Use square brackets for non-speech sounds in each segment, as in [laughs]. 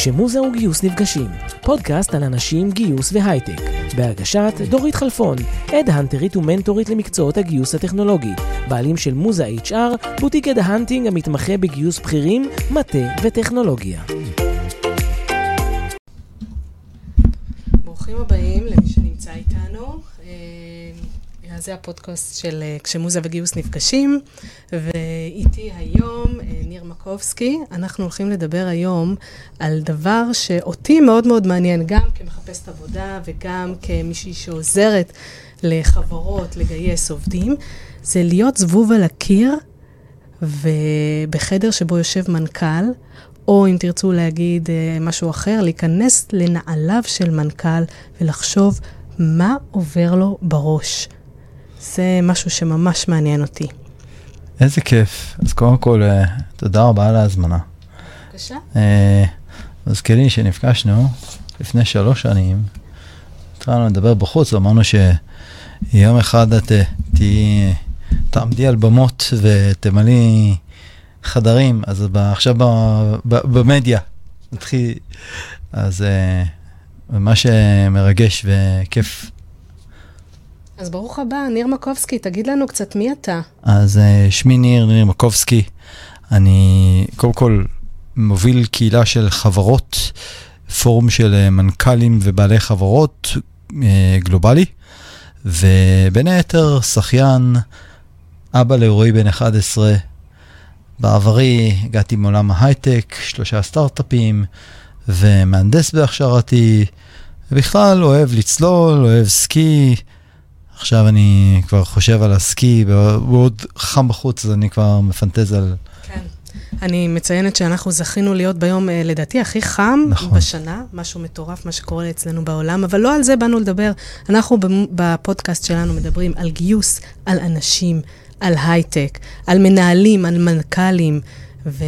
כשמוזה וגיוס נפגשים, פודקאסט על אנשים, גיוס והייטק, בהגשת דורית חלפון, head hunter ית ומנטורית למקצועות הגיוס הטכנולוגי, בעלים של מוזה HR, בוטיק head hunting המתמחה בגיוס בכירים, מטה וטכנולוגיה. ברוכים הבאים למי שנמצא איתנו. אה, זה הפודקאסט של אה, כשמוזה וגיוס נפגשים, ואיתי היום אה, ניר מקובסקי. אנחנו הולכים לדבר היום על דבר שאותי מאוד מאוד מעניין, גם כמחפשת עבודה וגם כמישהי שעוזרת לחברות לגייס עובדים, זה להיות זבוב על הקיר ובחדר שבו יושב מנכ"ל, או אם תרצו להגיד משהו אחר, להיכנס לנעליו של מנכ"ל ולחשוב מה עובר לו בראש. זה משהו שממש מעניין אותי. איזה כיף. אז קודם כל, אה, תודה רבה על ההזמנה. בבקשה. מזכירי שנפגשנו לפני שלוש שנים, התחלנו לדבר בחוץ, ואמרנו שיום אחד את אה, תהיי, תעמדי על במות ותמלאי חדרים, אז עכשיו במדיה, נתחיל, אז אה, ממש מרגש וכיף אז ברוך הבא, ניר מקובסקי, תגיד לנו קצת מי אתה. אז uh, שמי ניר, ניר מקובסקי. אני קודם כל מוביל קהילה של חברות, פורום של uh, מנכ"לים ובעלי חברות uh, גלובלי, ובין היתר שחיין, אבא לאירועי בן 11. בעברי הגעתי מעולם ההייטק, שלושה סטארט-אפים, ומהנדס בהכשרתי, ובכלל אוהב לצלול, אוהב סקי. עכשיו אני כבר חושב על הסקי, ועוד חם בחוץ, אז אני כבר מפנטז על... כן. אני מציינת שאנחנו זכינו להיות ביום, אה, לדעתי, הכי חם נכון. בשנה, משהו מטורף, מה שקורה אצלנו בעולם, אבל לא על זה באנו לדבר. אנחנו בפודקאסט שלנו מדברים על גיוס, על אנשים, על הייטק, על מנהלים, על מנכ"לים. ו...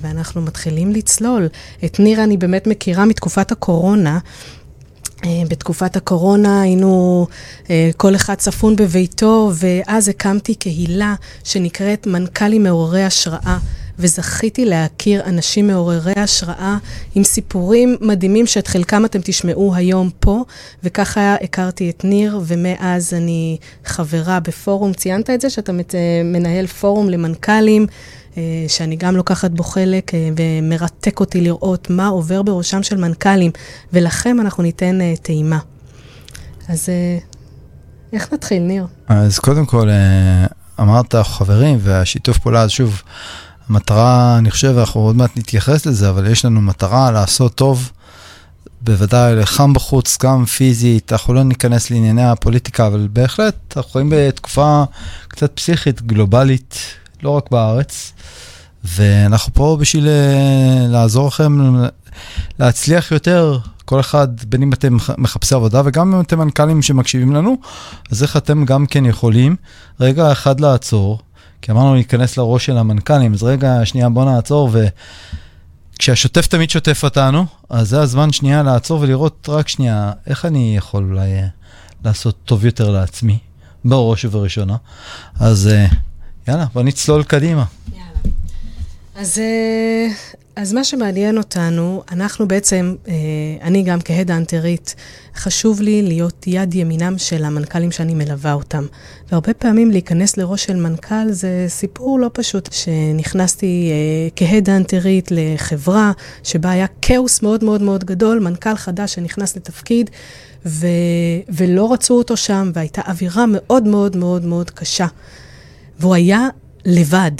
ואנחנו מתחילים לצלול. את נירה אני באמת מכירה מתקופת הקורונה. אה, בתקופת הקורונה היינו אה, כל אחד צפון בביתו, ואז הקמתי קהילה שנקראת מנכ"לים מעוררי השראה, וזכיתי להכיר אנשים מעוררי השראה עם סיפורים מדהימים שאת חלקם אתם תשמעו היום פה, וככה הכרתי את ניר, ומאז אני חברה בפורום. ציינת את זה שאתה מנהל פורום למנכ"לים. אה, שאני גם לוקחת בו חלק אה, ומרתק אותי לראות מה עובר בראשם של מנכ"לים, ולכם אנחנו ניתן אה, טעימה. אז איך נתחיל, ניר? אז קודם כל, אמרת חברים והשיתוף פעולה, אז שוב, המטרה, אני חושב, אנחנו עוד מעט נתייחס לזה, אבל יש לנו מטרה לעשות טוב. בוודאי לחם בחוץ, גם פיזית, אנחנו לא ניכנס לענייני הפוליטיקה, אבל בהחלט אנחנו חיים בתקופה קצת פסיכית, גלובלית, לא רק בארץ. ואנחנו פה בשביל אה, לעזור לכם להצליח יותר, כל אחד, בין אם אתם מחפשי עבודה וגם אם אתם מנכ"לים שמקשיבים לנו, אז איך אתם גם כן יכולים רגע אחד לעצור, כי אמרנו להיכנס לראש של המנכ"לים, אז רגע, שנייה, בוא נעצור ו... כשהשוטף תמיד שוטף אותנו, אז זה הזמן שנייה לעצור ולראות רק שנייה, איך אני יכול אולי אה, לעשות טוב יותר לעצמי, בראש ובראשונה. אז אה, יאללה, בוא נצלול קדימה. יאללה. אז, אה, אז מה שמעניין אותנו, אנחנו בעצם, אה, אני גם כהד-אנטרית, חשוב לי להיות יד ימינם של המנכ"לים שאני מלווה אותם. והרבה פעמים להיכנס לראש של מנכ"ל זה סיפור לא פשוט. שנכנסתי אה, כהד-אנטרית לחברה שבה היה כאוס מאוד מאוד מאוד גדול, מנכ"ל חדש שנכנס לתפקיד, ו, ולא רצו אותו שם, והייתה אווירה מאוד מאוד מאוד מאוד קשה. והוא היה לבד.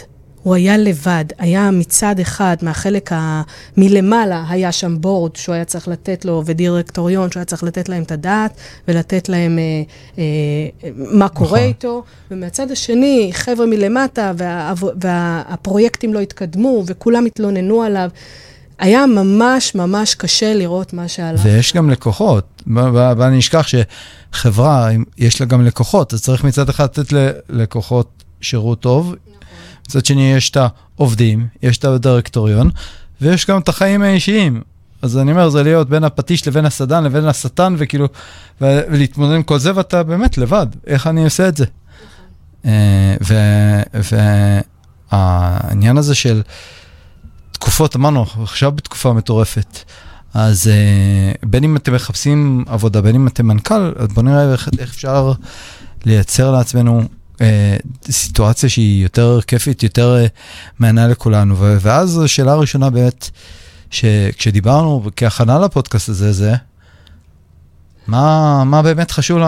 הוא היה לבד. היה מצד אחד, מהחלק ה... מלמעלה, היה שם בורד שהוא היה צריך לתת לו, ודירקטוריון שהוא היה צריך לתת להם את הדעת, ולתת להם אה, אה, מה קורה נכון. איתו. ומהצד השני, חבר'ה מלמטה, וה, והפרויקטים לא התקדמו, וכולם התלוננו עליו. היה ממש ממש קשה לראות מה שהלך. ויש גם לקוחות, ואני אשכח שחברה, יש לה גם לקוחות, אז צריך מצד אחד לתת ללקוחות שירות טוב. נכון. מצד שני, יש את העובדים, יש את הדירקטוריון, ויש גם את החיים האישיים. אז אני אומר, זה להיות בין הפטיש לבין הסדן לבין השטן, וכאילו, ולהתמודד עם כל זה, ואתה באמת לבד, איך אני עושה את זה? נכון. והעניין הזה של תקופות, אמרנו, עכשיו בתקופה מטורפת. אז uh, בין אם אתם מחפשים עבודה, בין אם אתם מנכ"ל, אז בואו נראה איך, אפשר לייצר לעצמנו סיטואציה שהיא יותר כיפית, יותר uh, מענה לכולנו. ואז השאלה הראשונה באמת, שכשדיברנו כהכנה לפודקאסט הזה, זה מה, מה באמת חשוב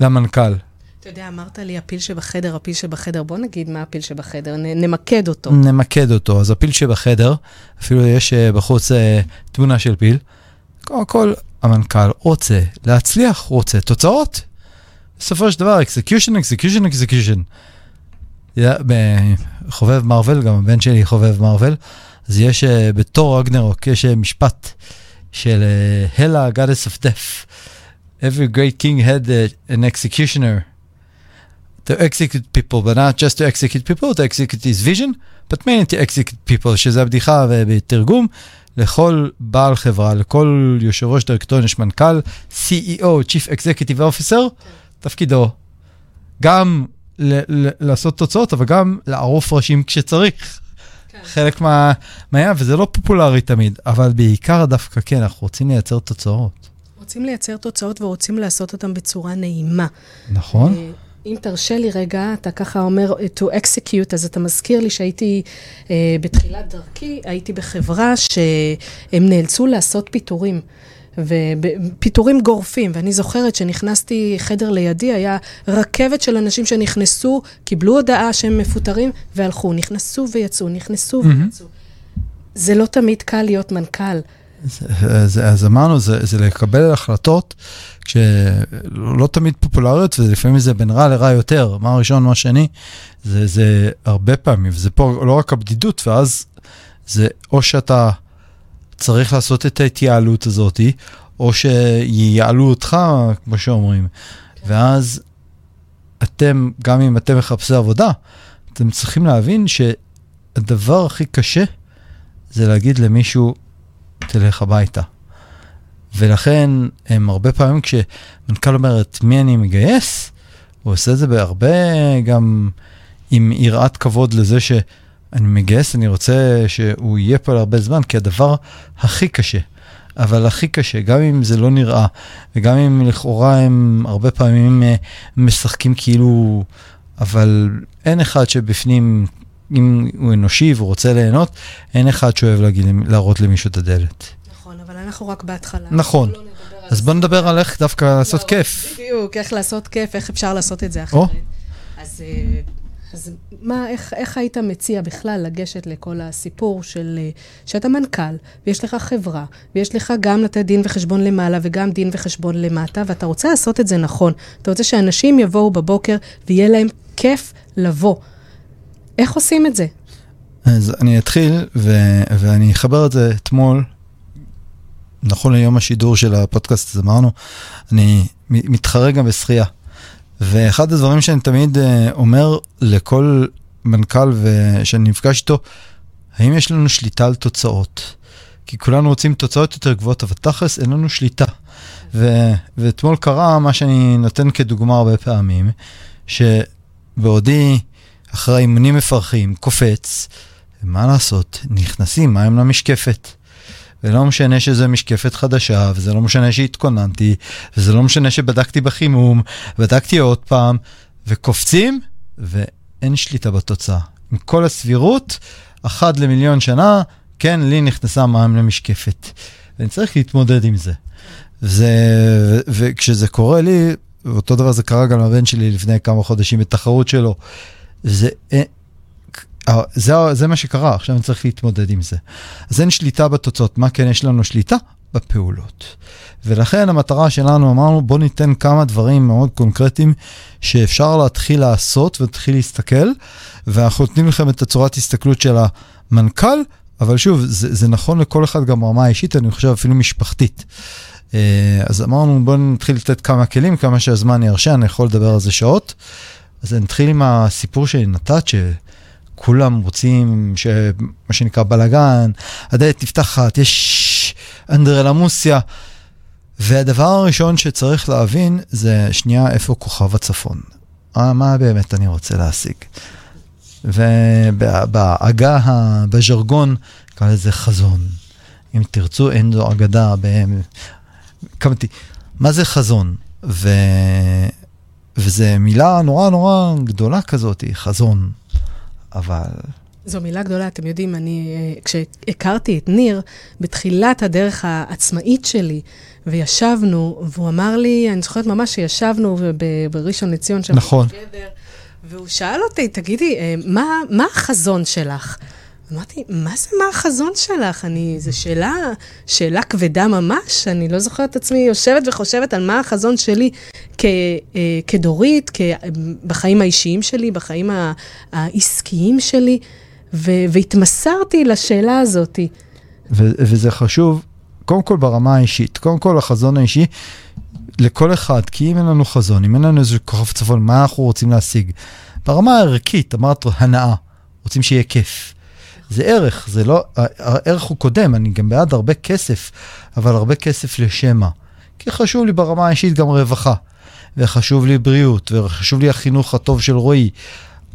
למנכ"ל. אתה יודע, אמרת לי הפיל שבחדר, הפיל שבחדר. בוא נגיד מה הפיל שבחדר, נ, נמקד אותו. נמקד אותו. אז הפיל שבחדר, אפילו יש uh, בחוץ תמונה של פיל. קודם כל, המנכ"ל רוצה להצליח, רוצה תוצאות. בסופו של דבר, execution, execution, execution. חובב מרוויל, גם הבן שלי חובב מרוויל, אז יש uh, בתור אגנרוק, יש uh, משפט של הלה, uh, goddess of death. Every great king had uh, an executioner. to execute people, but not just to execute people, to execute his vision, but mainly to execute people, שזה הבדיחה ובתרגום, לכל בעל חברה, לכל יושב ראש דירקטוריון יש מנכ"ל, CEO, Chief Executive Officer, תפקידו גם ל- ל- לעשות תוצאות, אבל גם לערוף ראשים כשצריך. כן. חלק מה... מהעניין, וזה לא פופולרי תמיד, אבל בעיקר דווקא כן, אנחנו רוצים לייצר תוצאות. רוצים לייצר תוצאות ורוצים לעשות אותן בצורה נעימה. נכון. אה, אם תרשה לי רגע, אתה ככה אומר to execute, אז אתה מזכיר לי שהייתי uh, בתחילת דרכי, הייתי בחברה שהם נאלצו לעשות פיטורים. ופיטורים גורפים, ואני זוכרת שנכנסתי, חדר לידי, היה רכבת של אנשים שנכנסו, קיבלו הודעה שהם מפוטרים, והלכו, נכנסו ויצאו, נכנסו. ויצאו. זה לא תמיד קל להיות מנכ"ל. אז, אז אמרנו, זה, זה לקבל החלטות שלא תמיד פופולריות, ולפעמים זה בין רע לרע יותר, מה הראשון, מה השני, זה, זה הרבה פעמים, וזה פה לא רק הבדידות, ואז זה או שאתה צריך לעשות את ההתייעלות הזאת, או שייעלו אותך, כמו שאומרים. ואז אתם, גם אם אתם מחפשי עבודה, אתם צריכים להבין שהדבר הכי קשה זה להגיד למישהו, תלך הביתה. ולכן, הם הרבה פעמים כשמנכ"ל אומר את מי אני מגייס, הוא עושה את זה בהרבה גם עם יראת כבוד לזה שאני מגייס, אני רוצה שהוא יהיה פה להרבה זמן, כי הדבר הכי קשה, אבל הכי קשה, גם אם זה לא נראה, וגם אם לכאורה הם הרבה פעמים אה, משחקים כאילו, אבל אין אחד שבפנים אם הוא אנושי והוא רוצה ליהנות, אין אחד שאוהב להגיד, להראות למישהו את הדלת. נכון, אבל אנחנו רק בהתחלה. נכון. לא אז בוא נדבר על איך דווקא לא, לעשות כיף. בדיוק, איך לעשות כיף, איך אפשר לעשות את זה אחרת. אז, אה, אז מה, איך, איך היית מציע בכלל לגשת לכל הסיפור של אה, שאתה מנכ"ל, ויש לך חברה, ויש לך גם לתת דין וחשבון למעלה וגם דין וחשבון למטה, ואתה רוצה לעשות את זה נכון. אתה רוצה שאנשים יבואו בבוקר ויהיה להם כיף לבוא. איך עושים את זה? אז אני אתחיל, ו- ואני אחבר את זה אתמול, נכון ליום השידור של הפודקאסט, אז אמרנו, אני מתחרה גם בשחייה. ואחד הדברים שאני תמיד uh, אומר לכל מנכ"ל שאני נפגש איתו, האם יש לנו שליטה על תוצאות? כי כולנו רוצים תוצאות יותר גבוהות, אבל תכלס אין לנו שליטה. ו- ואתמול קרה מה שאני נותן כדוגמה הרבה פעמים, שבעודי אחרי אימונים מפרכים, קופץ, מה לעשות, נכנסים מים למשקפת. ולא משנה שזה משקפת חדשה, וזה לא משנה שהתכוננתי, וזה לא משנה שבדקתי בחימום, בדקתי עוד פעם, וקופצים, ואין שליטה בתוצאה. עם כל הסבירות, אחת למיליון שנה, כן, לי נכנסה מים למשקפת. ואני צריך להתמודד עם זה. זה, וכשזה קורה לי, אותו דבר זה קרה גם לבן שלי לפני כמה חודשים בתחרות שלו. זה, זה, זה מה שקרה, עכשיו אני צריך להתמודד עם זה. אז אין שליטה בתוצאות, מה כן יש לנו שליטה? בפעולות. ולכן המטרה שלנו, אמרנו, בוא ניתן כמה דברים מאוד קונקרטיים שאפשר להתחיל לעשות ולהתחיל להסתכל, ואנחנו נותנים לכם את הצורת הסתכלות של המנכ"ל, אבל שוב, זה, זה נכון לכל אחד גם ברמה האישית, אני חושב אפילו משפחתית. אה, אז אמרנו, בואו נתחיל לתת כמה כלים, כמה שהזמן ירשה, אני יכול לדבר על זה שעות. אז נתחיל עם הסיפור של נתת, שכולם רוצים, מה שנקרא בלאגן, הדלת נפתחת, יש אנדרלמוסיה. והדבר הראשון שצריך להבין זה שנייה איפה כוכב הצפון. מה, מה באמת אני רוצה להשיג. ובעגה, בז'רגון, קרא לזה חזון. אם תרצו, אין זו אגדה. קמתי, מה זה חזון? ו... וזו מילה נורא נורא גדולה כזאת, חזון. אבל זו מילה גדולה, אתם יודעים, אני, אה, כשהכרתי את ניר, בתחילת הדרך העצמאית שלי, וישבנו, והוא אמר לי, אני זוכרת ממש שישבנו בראשון לציון שם. נכון. בגדר, והוא שאל אותי, תגידי, אה, מה, מה החזון שלך? אמרתי, מה זה מה החזון שלך? אני, זו שאלה, שאלה כבדה ממש, אני לא זוכרת את עצמי יושבת וחושבת על מה החזון שלי כ, אה, כדורית, כ, בחיים האישיים שלי, בחיים העסקיים שלי. ו- והתמסרתי לשאלה הזאת. ו- וזה חשוב, קודם כל ברמה האישית, קודם כל החזון האישי, לכל אחד, כי אם אין לנו חזון, אם אין לנו איזה כוכב צפון, מה אנחנו רוצים להשיג? ברמה הערכית, אמרת הנאה, רוצים שיהיה כיף. זה ערך, זה לא, הערך הוא קודם, אני גם בעד הרבה כסף, אבל הרבה כסף לשמה. כי חשוב לי ברמה האישית גם רווחה, וחשוב לי בריאות, וחשוב לי החינוך הטוב של רועי,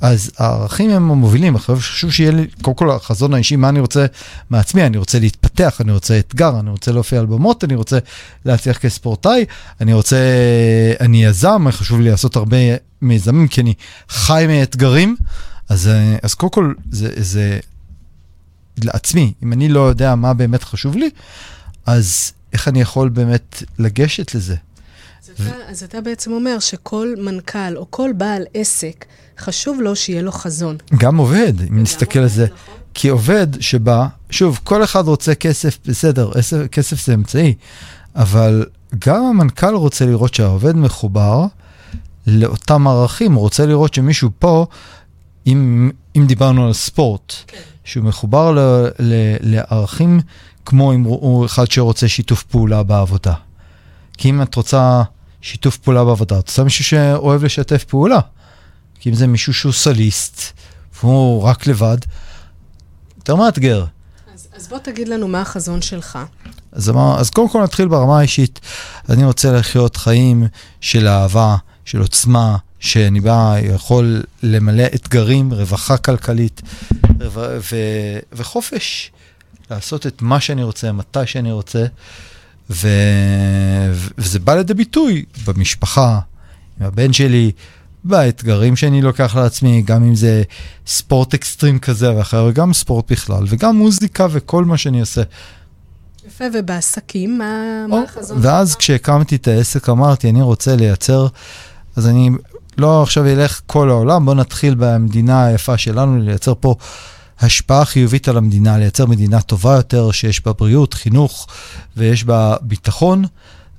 אז הערכים הם המובילים, חשוב שיהיה לי, קודם כל החזון האישי, מה אני רוצה מעצמי, אני רוצה להתפתח, אני רוצה אתגר, אני רוצה להופיע על במות, אני רוצה להצליח כספורטאי, אני רוצה, אני יזם, חשוב לי לעשות הרבה מיזמים, כי אני חי מאתגרים, אז, אז קודם כל זה, זה לעצמי, אם אני לא יודע מה באמת חשוב לי, אז איך אני יכול באמת לגשת לזה? אז, ו... אתה, אז אתה בעצם אומר שכל מנכ"ל או כל בעל עסק, חשוב לו שיהיה לו חזון. גם עובד, אם נסתכל על זה. נכון. כי עובד שבא, שוב, כל אחד רוצה כסף, בסדר, כסף זה אמצעי, אבל גם המנכ"ל רוצה לראות שהעובד מחובר לאותם ערכים, הוא רוצה לראות שמישהו פה, אם, אם דיברנו על ספורט, כן. שהוא מחובר ל, ל, לערכים כמו אם הוא אחד שרוצה שיתוף פעולה בעבודה. כי אם את רוצה שיתוף פעולה בעבודה, את רוצה מישהו שאוהב לשתף פעולה. כי אם זה מישהו שהוא סוליסט, והוא רק לבד, יותר מאתגר. אז, אז בוא תגיד לנו מה החזון שלך. אז, אז קודם כל נתחיל ברמה האישית. אני רוצה לחיות חיים של אהבה, של עוצמה, שאני בא, יכול למלא אתגרים, רווחה כלכלית רו, ו, וחופש. לעשות את מה שאני רוצה, מתי שאני רוצה. ו... וזה בא לידי ביטוי במשפחה, עם הבן שלי, באתגרים שאני לוקח לעצמי, גם אם זה ספורט אקסטרים כזה ואחר, וגם ספורט בכלל, וגם מוזיקה וכל מה שאני עושה. יפה, ובעסקים, מה, או, מה החזון שלך? ואז כשהקמתי את העסק אמרתי, אני רוצה לייצר, אז אני לא עכשיו אלך כל העולם, בוא נתחיל במדינה היפה שלנו, לייצר פה השפעה חיובית על המדינה, לייצר מדינה טובה יותר, שיש בה בריאות, חינוך ויש בה ביטחון,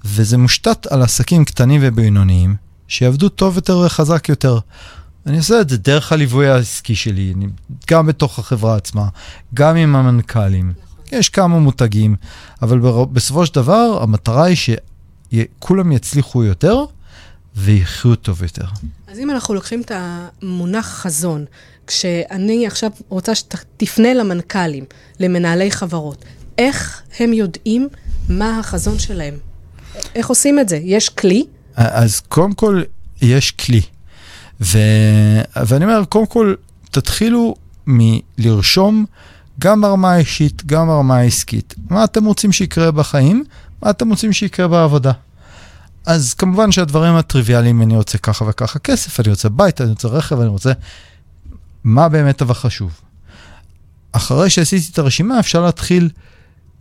וזה מושתת על עסקים קטנים ובינוניים, שיעבדו טוב יותר וחזק יותר. אני עושה את זה דרך הליווי העסקי שלי, גם בתוך החברה עצמה, גם עם המנכ"לים. יש כמה מותגים, אבל בסופו של דבר המטרה היא שכולם יצליחו יותר ויחיו טוב יותר. אז אם אנחנו לוקחים את המונח חזון, כשאני עכשיו רוצה שתפנה למנכ"לים, למנהלי חברות, איך הם יודעים מה החזון שלהם? איך עושים את זה? יש כלי? אז קודם כל, יש כלי. ו... ואני אומר, קודם כל, תתחילו מלרשום גם ברמה האישית, גם ברמה העסקית. מה אתם רוצים שיקרה בחיים? מה אתם רוצים שיקרה בעבודה? אז כמובן שהדברים הטריוויאליים, אני רוצה ככה וככה כסף, אני רוצה בית, אני רוצה רכב, אני רוצה... מה באמת אבל חשוב? אחרי שעשיתי את הרשימה, אפשר להתחיל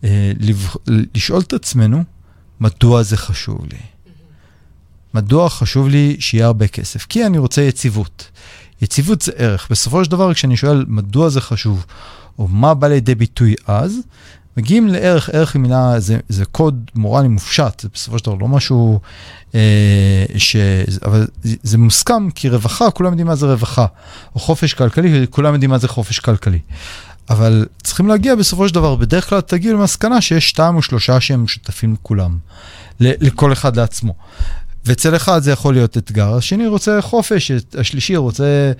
אה, לב... לשאול את עצמנו, מדוע זה חשוב לי? מדוע חשוב לי שיהיה הרבה כסף? כי אני רוצה יציבות. יציבות זה ערך. בסופו של דבר, כשאני שואל מדוע זה חשוב, או מה בא לידי ביטוי אז, מגיעים לערך, ערך היא מילה, זה, זה קוד מורלי מופשט, זה בסופו של דבר לא משהו אה, ש... אבל זה, זה מוסכם, כי רווחה, כולם יודעים מה זה רווחה. או חופש כלכלי, כולם יודעים מה זה חופש כלכלי. אבל צריכים להגיע בסופו של דבר, בדרך כלל תגיעו למסקנה שיש שתיים או שלושה שהם משותפים לכולם, לכל אחד לעצמו. ואצל אחד זה יכול להיות אתגר, השני רוצה חופש, השלישי רוצה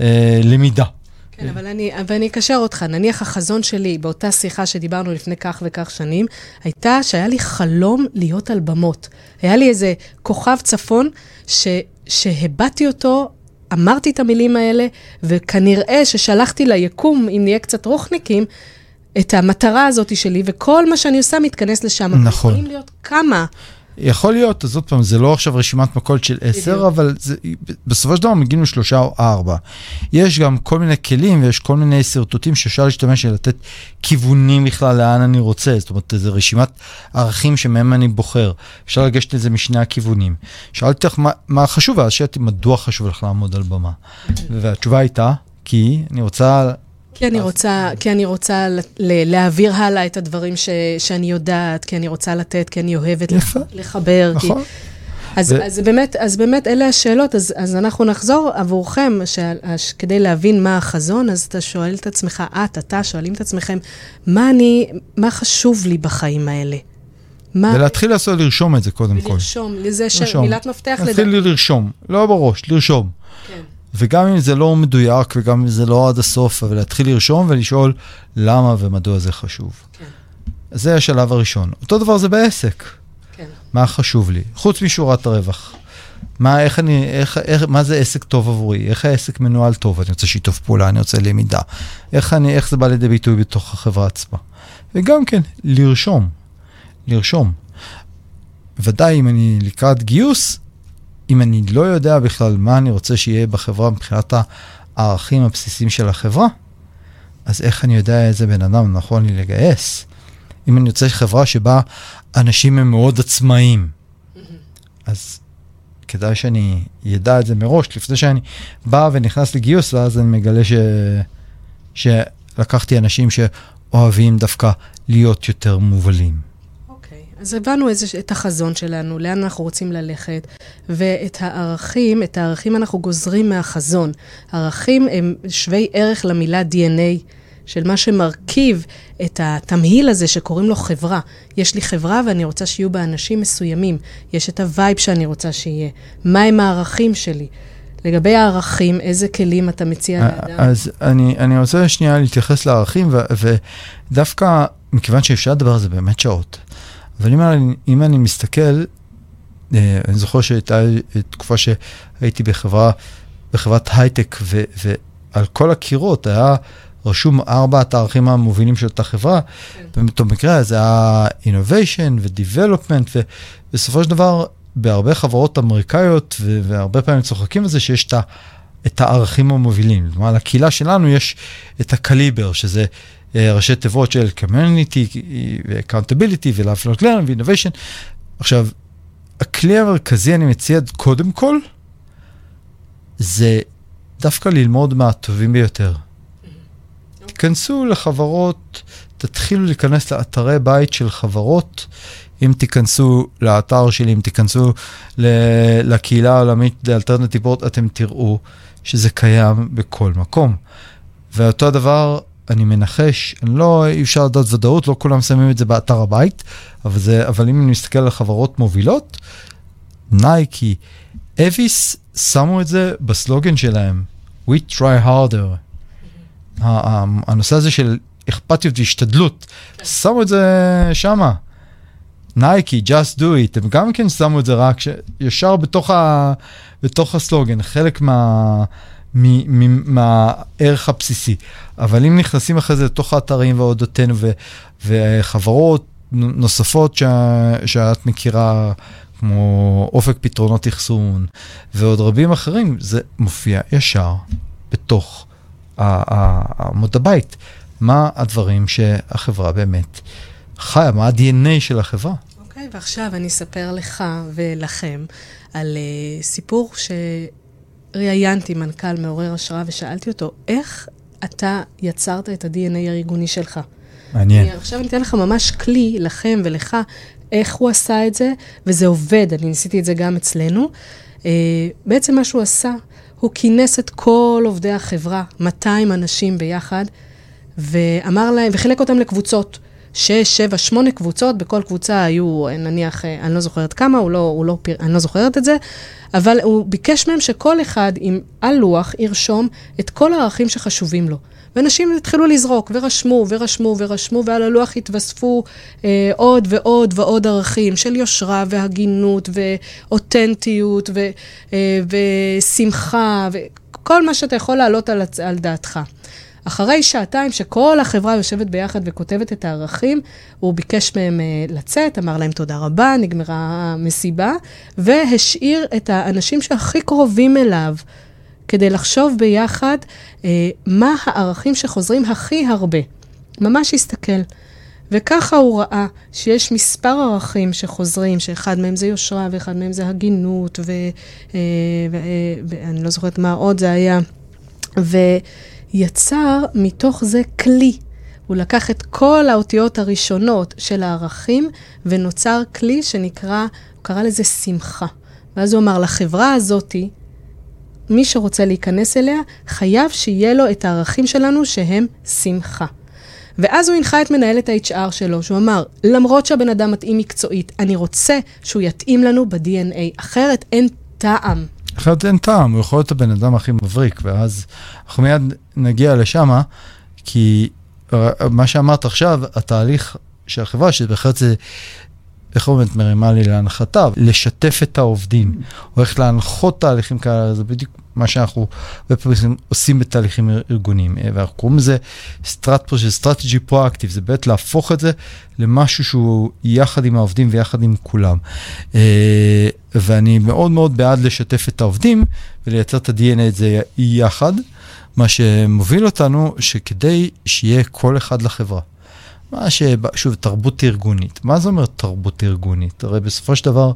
אה, למידה. כן, אבל אני, ואני אקשר אותך. נניח החזון שלי באותה שיחה שדיברנו לפני כך וכך שנים, הייתה שהיה לי חלום להיות על במות. היה לי איזה כוכב צפון ש, שהבעתי אותו אמרתי את המילים האלה, וכנראה ששלחתי ליקום, אם נהיה קצת רוחניקים, את המטרה הזאת שלי, וכל מה שאני עושה מתכנס לשם. נכון. יכולים להיות כמה. יכול להיות, אז עוד פעם, זה לא עכשיו רשימת מכולת של עשר, אבל זה, בסופו של דבר מגיעים לשלושה או ארבע. יש גם כל מיני כלים ויש כל מיני שרטוטים שאפשר להשתמש לתת כיוונים בכלל לאן אני רוצה. זאת אומרת, זו רשימת ערכים שמהם אני בוחר. אפשר לגשת לזה משני הכיוונים. שאלתי אותך מה, מה חשוב, ואז שאלתי מדוע חשוב לך לעמוד על במה. והתשובה הייתה, כי אני רוצה כי אני רוצה, כי אני רוצה להעביר הלאה את הדברים ש, שאני יודעת, כי אני רוצה לתת, כי אני אוהבת יפה. לחבר. נכון. כי... אז, ו- אז, באמת, אז באמת אלה השאלות, אז, אז אנחנו נחזור עבורכם, ש, ש, כדי להבין מה החזון, אז אתה שואל את עצמך, את, אתה, שואלים את עצמכם, מה אני, מה חשוב לי בחיים האלה? מה... ולהתחיל לעשות, לרשום את זה קודם כל. ולרשום, לזה לרשום. שמילת מפתח להתחיל לרשום, לא בראש, לרשום. כן. וגם אם זה לא מדויק וגם אם זה לא עד הסוף, אבל להתחיל לרשום ולשאול למה ומדוע זה חשוב. כן. זה השלב הראשון. אותו דבר זה בעסק. כן. מה חשוב לי? חוץ משורת הרווח. מה, איך אני, איך, איך, מה זה עסק טוב עבורי? איך העסק מנוהל טוב? אני רוצה שיתוף פעולה, אני רוצה למידה. איך, אני, איך זה בא לידי ביטוי בתוך החברה עצמה? וגם כן, לרשום. לרשום. ודאי אם אני לקראת גיוס, אם אני לא יודע בכלל מה אני רוצה שיהיה בחברה מבחינת הערכים הבסיסיים של החברה, אז איך אני יודע איזה בן אדם נכון לי לגייס? אם אני רוצה חברה שבה אנשים הם מאוד עצמאיים, אז כדאי שאני ידע את זה מראש, לפני שאני בא ונכנס לגיוס, ואז אני מגלה ש... שלקחתי אנשים שאוהבים דווקא להיות יותר מובלים. אז הבנו איזה, את החזון שלנו, לאן אנחנו רוצים ללכת, ואת הערכים, את הערכים אנחנו גוזרים מהחזון. ערכים הם שווי ערך למילה DNA, של מה שמרכיב את התמהיל הזה שקוראים לו חברה. יש לי חברה ואני רוצה שיהיו בה אנשים מסוימים. יש את ה vibe שאני רוצה שיהיה. מהם הערכים שלי? לגבי הערכים, איזה כלים אתה מציע לאדם? אז אני, אני רוצה שנייה להתייחס לערכים, ו, ודווקא מכיוון שאפשר לדבר על זה באמת שעות. אבל אם אני, אם אני מסתכל, אה, אני זוכר שהייתה תקופה שהייתי בחברה, בחברת הייטק, ו, ועל כל הקירות היה רשום ארבעת הערכים המובילים של אותה חברה. כן. במקרה הזה היה innovation ו-development, ובסופו של דבר, בהרבה חברות אמריקאיות, והרבה פעמים צוחקים על זה שיש את, ה, את הערכים המובילים. כלומר, לקהילה שלנו יש את הקליבר, שזה ראשי תיבות של community, accountability ו-lifelong learning ו-innovation. עכשיו, הכלי המרכזי, אני מציע קודם כל, זה דווקא ללמוד מהטובים ביותר. תיכנסו לחברות, תתחילו להיכנס לאתרי בית של חברות. אם תיכנסו לאתר שלי, אם תיכנסו לקהילה העולמית לאלטרנטיב בורד, אתם תראו שזה קיים בכל מקום. ואותו הדבר, אני מנחש, אני לא, אי אפשר לדעת ודאות, לא כולם שמים את זה באתר הבית, אבל, זה, אבל אם אני מסתכל על חברות מובילות, נייקי, אביס שמו את זה בסלוגן שלהם, We try harder. הנושא הזה של אכפתיות והשתדלות, שמו את זה שמה. נייקי, just do it, הם גם כן שמו את זה רק ש... ישר בתוך, ה... בתוך הסלוגן, חלק מה... מהערך הבסיסי. אבל אם נכנסים אחרי זה לתוך האתרים ואודותינו ו... וחברות נוספות ש... שאת מכירה, כמו אופק פתרונות אחסון ועוד רבים אחרים, זה מופיע ישר בתוך עמוד הבית. מה הדברים שהחברה באמת חיה, מה ה-DNA של החברה. אוקיי, okay, ועכשיו אני אספר לך ולכם על uh, סיפור שראיינתי מנכ"ל מעורר השראה ושאלתי אותו, איך אתה יצרת את ה-DNA הארגוני שלך? מעניין. אני, עכשיו אני אתן לך ממש כלי, לכם ולך, איך הוא עשה את זה, וזה עובד, אני ניסיתי את זה גם אצלנו. Uh, בעצם מה שהוא עשה, הוא כינס את כל עובדי החברה, 200 אנשים ביחד, ואמר להם, וחילק אותם לקבוצות. שש, שבע, שמונה קבוצות, בכל קבוצה היו, נניח, אני לא זוכרת כמה, הוא לא, הוא לא, אני לא זוכרת את זה, אבל הוא ביקש מהם שכל אחד עם על לוח ירשום את כל הערכים שחשובים לו. ואנשים התחילו לזרוק, ורשמו, ורשמו, ורשמו, ועל הלוח התווספו אה, עוד ועוד ועוד ערכים של יושרה והגינות ואותנטיות ו, אה, ושמחה, וכל מה שאתה יכול להעלות על, על דעתך. אחרי שעתיים שכל החברה יושבת ביחד וכותבת את הערכים, הוא ביקש מהם uh, לצאת, אמר להם תודה רבה, נגמרה המסיבה, והשאיר את האנשים שהכי קרובים אליו כדי לחשוב ביחד uh, מה הערכים שחוזרים הכי הרבה. ממש הסתכל. וככה הוא ראה שיש מספר ערכים שחוזרים, שאחד מהם זה יושרה, ואחד מהם זה הגינות, ואני לא זוכרת מה עוד זה היה. ו... יצר מתוך זה כלי. הוא לקח את כל האותיות הראשונות של הערכים ונוצר כלי שנקרא, הוא קרא לזה שמחה. ואז הוא אמר, לחברה הזאתי, מי שרוצה להיכנס אליה, חייב שיהיה לו את הערכים שלנו שהם שמחה. ואז הוא הנחה את מנהלת ה-HR שלו, שהוא אמר, למרות שהבן אדם מתאים מקצועית, אני רוצה שהוא יתאים לנו ב-DNA, אחרת אין טעם אחרת אין טעם, הוא יכול להיות הבן אדם הכי מבריק, ואז אנחנו מיד נגיע לשם, כי מה שאמרת עכשיו, התהליך של החברה, שבהחלט זה, איך אומרת, מרימה לי להנחתה, לשתף את העובדים, או איך להנחות תהליכים כאלה, זה בדיוק מה שאנחנו פעמים עושים בתהליכים ארגוניים, ואנחנו קוראים לזה strat, strategy proactive, זה באמת להפוך את זה למשהו שהוא יחד עם העובדים ויחד עם כולם. ואני מאוד מאוד בעד לשתף את העובדים ולייצר את ה-DNA הזה יחד, מה שמוביל אותנו שכדי שיהיה כל אחד לחברה. מה ש... שוב, תרבות ארגונית. מה זה אומר תרבות ארגונית? הרי בסופו של דבר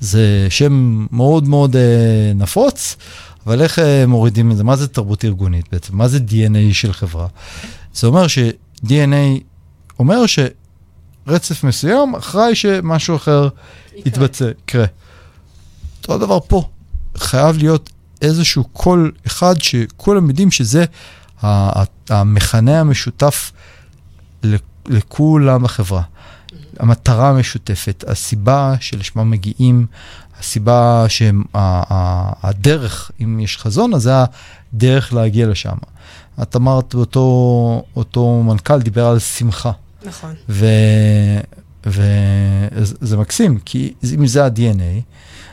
זה שם מאוד מאוד אה, נפוץ, אבל איך אה, מורידים את זה? מה זה תרבות ארגונית בעצם? מה זה DNA של חברה? זה אומר ש-DNA אומר שרצף מסוים אחראי שמשהו אחר יתבצע, יקרה. אותו דבר פה, חייב להיות איזשהו קול אחד שכולם יודעים שזה המכנה המשותף לכולם בחברה. המטרה המשותפת, הסיבה שלשמה מגיעים, הסיבה שהדרך, אם יש חזון, אז זה הדרך להגיע לשם. את אמרת, אותו, אותו מנכ"ל דיבר על שמחה. נכון. וזה מקסים, כי אם זה ה-DNA,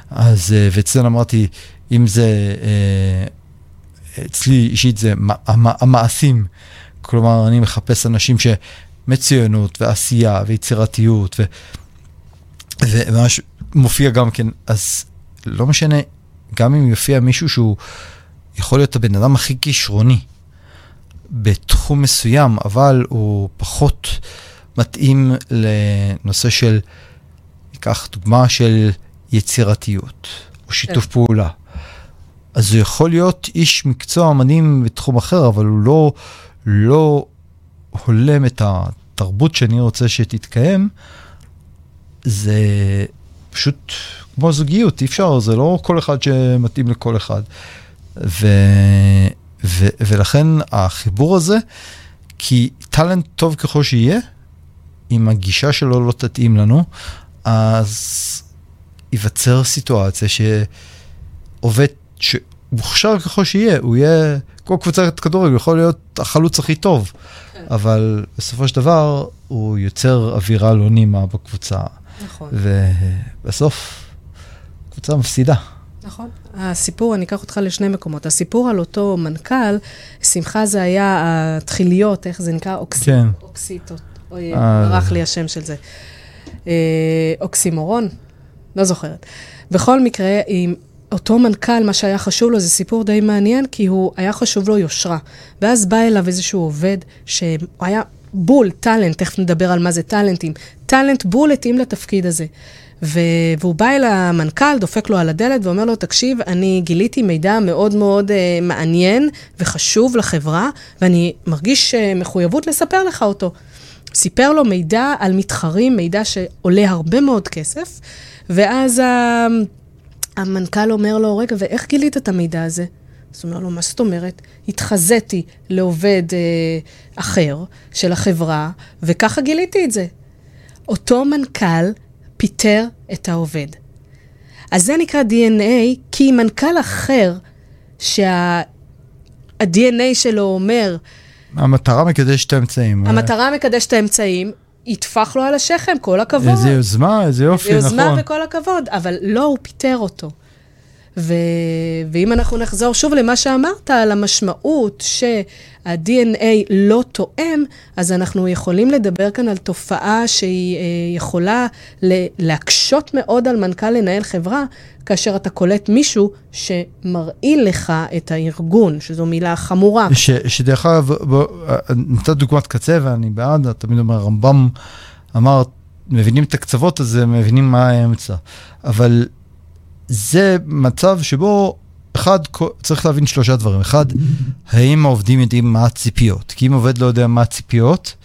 אז, אה, ואצלנו אמרתי, אם זה, אה, אצלי אישית זה המעשים, כלומר, אני מחפש אנשים שמצוינות ועשייה ויצירתיות, ו, וממש מופיע גם כן, אז לא משנה, גם אם יופיע מישהו שהוא יכול להיות הבן אדם הכי כישרוני בתחום מסוים, אבל הוא פחות מתאים לנושא של, ניקח דוגמה של יצירתיות, או שיתוף כן. פעולה. אז הוא יכול להיות איש מקצוע מדהים בתחום אחר, אבל הוא לא, לא הולם את התרבות שאני רוצה שתתקיים. זה פשוט כמו זוגיות, אי אפשר, זה לא כל אחד שמתאים לכל אחד. ו, ו, ולכן החיבור הזה, כי טאלנט טוב ככל שיהיה, אם הגישה שלו לא תתאים לנו, אז ייווצר סיטואציה שעובד, שמוכשר ככל שיהיה, הוא יהיה, כמו קבוצת כדורגל, הוא יכול להיות החלוץ הכי טוב, כן. אבל בסופו של דבר הוא יוצר אווירה לא נעימה בקבוצה. נכון. ובסוף, קבוצה מפסידה. נכון. הסיפור, אני אקח אותך לשני מקומות. הסיפור על אותו מנכ"ל, שמחה זה היה התחיליות, איך זה נקרא? אוקס... כן. אוקסיטות. אוי, אה, ברח לי השם של זה. אה, אוקסימורון? לא זוכרת. בכל מקרה, עם אותו מנכ"ל, מה שהיה חשוב לו, זה סיפור די מעניין, כי הוא, היה חשוב לו יושרה. ואז בא אליו איזשהו עובד, שהוא היה בול, טאלנט, תכף נדבר על מה זה טאלנטים. טאלנט בול התאים לתפקיד הזה. ו... והוא בא אל המנכ"ל, דופק לו על הדלת ואומר לו, תקשיב, אני גיליתי מידע מאוד מאוד uh, מעניין וחשוב לחברה, ואני מרגיש uh, מחויבות לספר לך אותו. סיפר לו מידע על מתחרים, מידע שעולה הרבה מאוד כסף, ואז ה... המנכ"ל אומר לו, רגע, ואיך גילית את המידע הזה? אז הוא אומר לו, מה זאת אומרת? התחזיתי לעובד אה, אחר של החברה, וככה גיליתי את זה. אותו מנכ"ל פיטר את העובד. אז זה נקרא DNA, כי מנכ"ל אחר, שה-DNA שלו אומר, המטרה מקדשת את האמצעים. המטרה מקדשת את האמצעים, יטפח לו על השכם, כל הכבוד. איזה יוזמה, איזה יופי, נכון. איזה יוזמה וכל הכבוד, אבל לא, הוא פיטר אותו. ו... ואם אנחנו נחזור שוב למה שאמרת, על המשמעות שה-DNA לא תואם, אז אנחנו יכולים לדבר כאן על תופעה שהיא אה, יכולה להקשות מאוד על מנכ"ל לנהל חברה, כאשר אתה קולט מישהו שמרעיל לך את הארגון, שזו מילה חמורה. ש, שדרך אגב, נתת דוגמת קצה ואני בעד, תמיד אומר, רמב"ם אמר, מבינים את הקצוות, אז מבינים מה האמצע. אבל זה מצב שבו, אחד, צריך להבין שלושה דברים. אחד, האם העובדים יודעים מה הציפיות? כי אם עובד לא יודע מה הציפיות,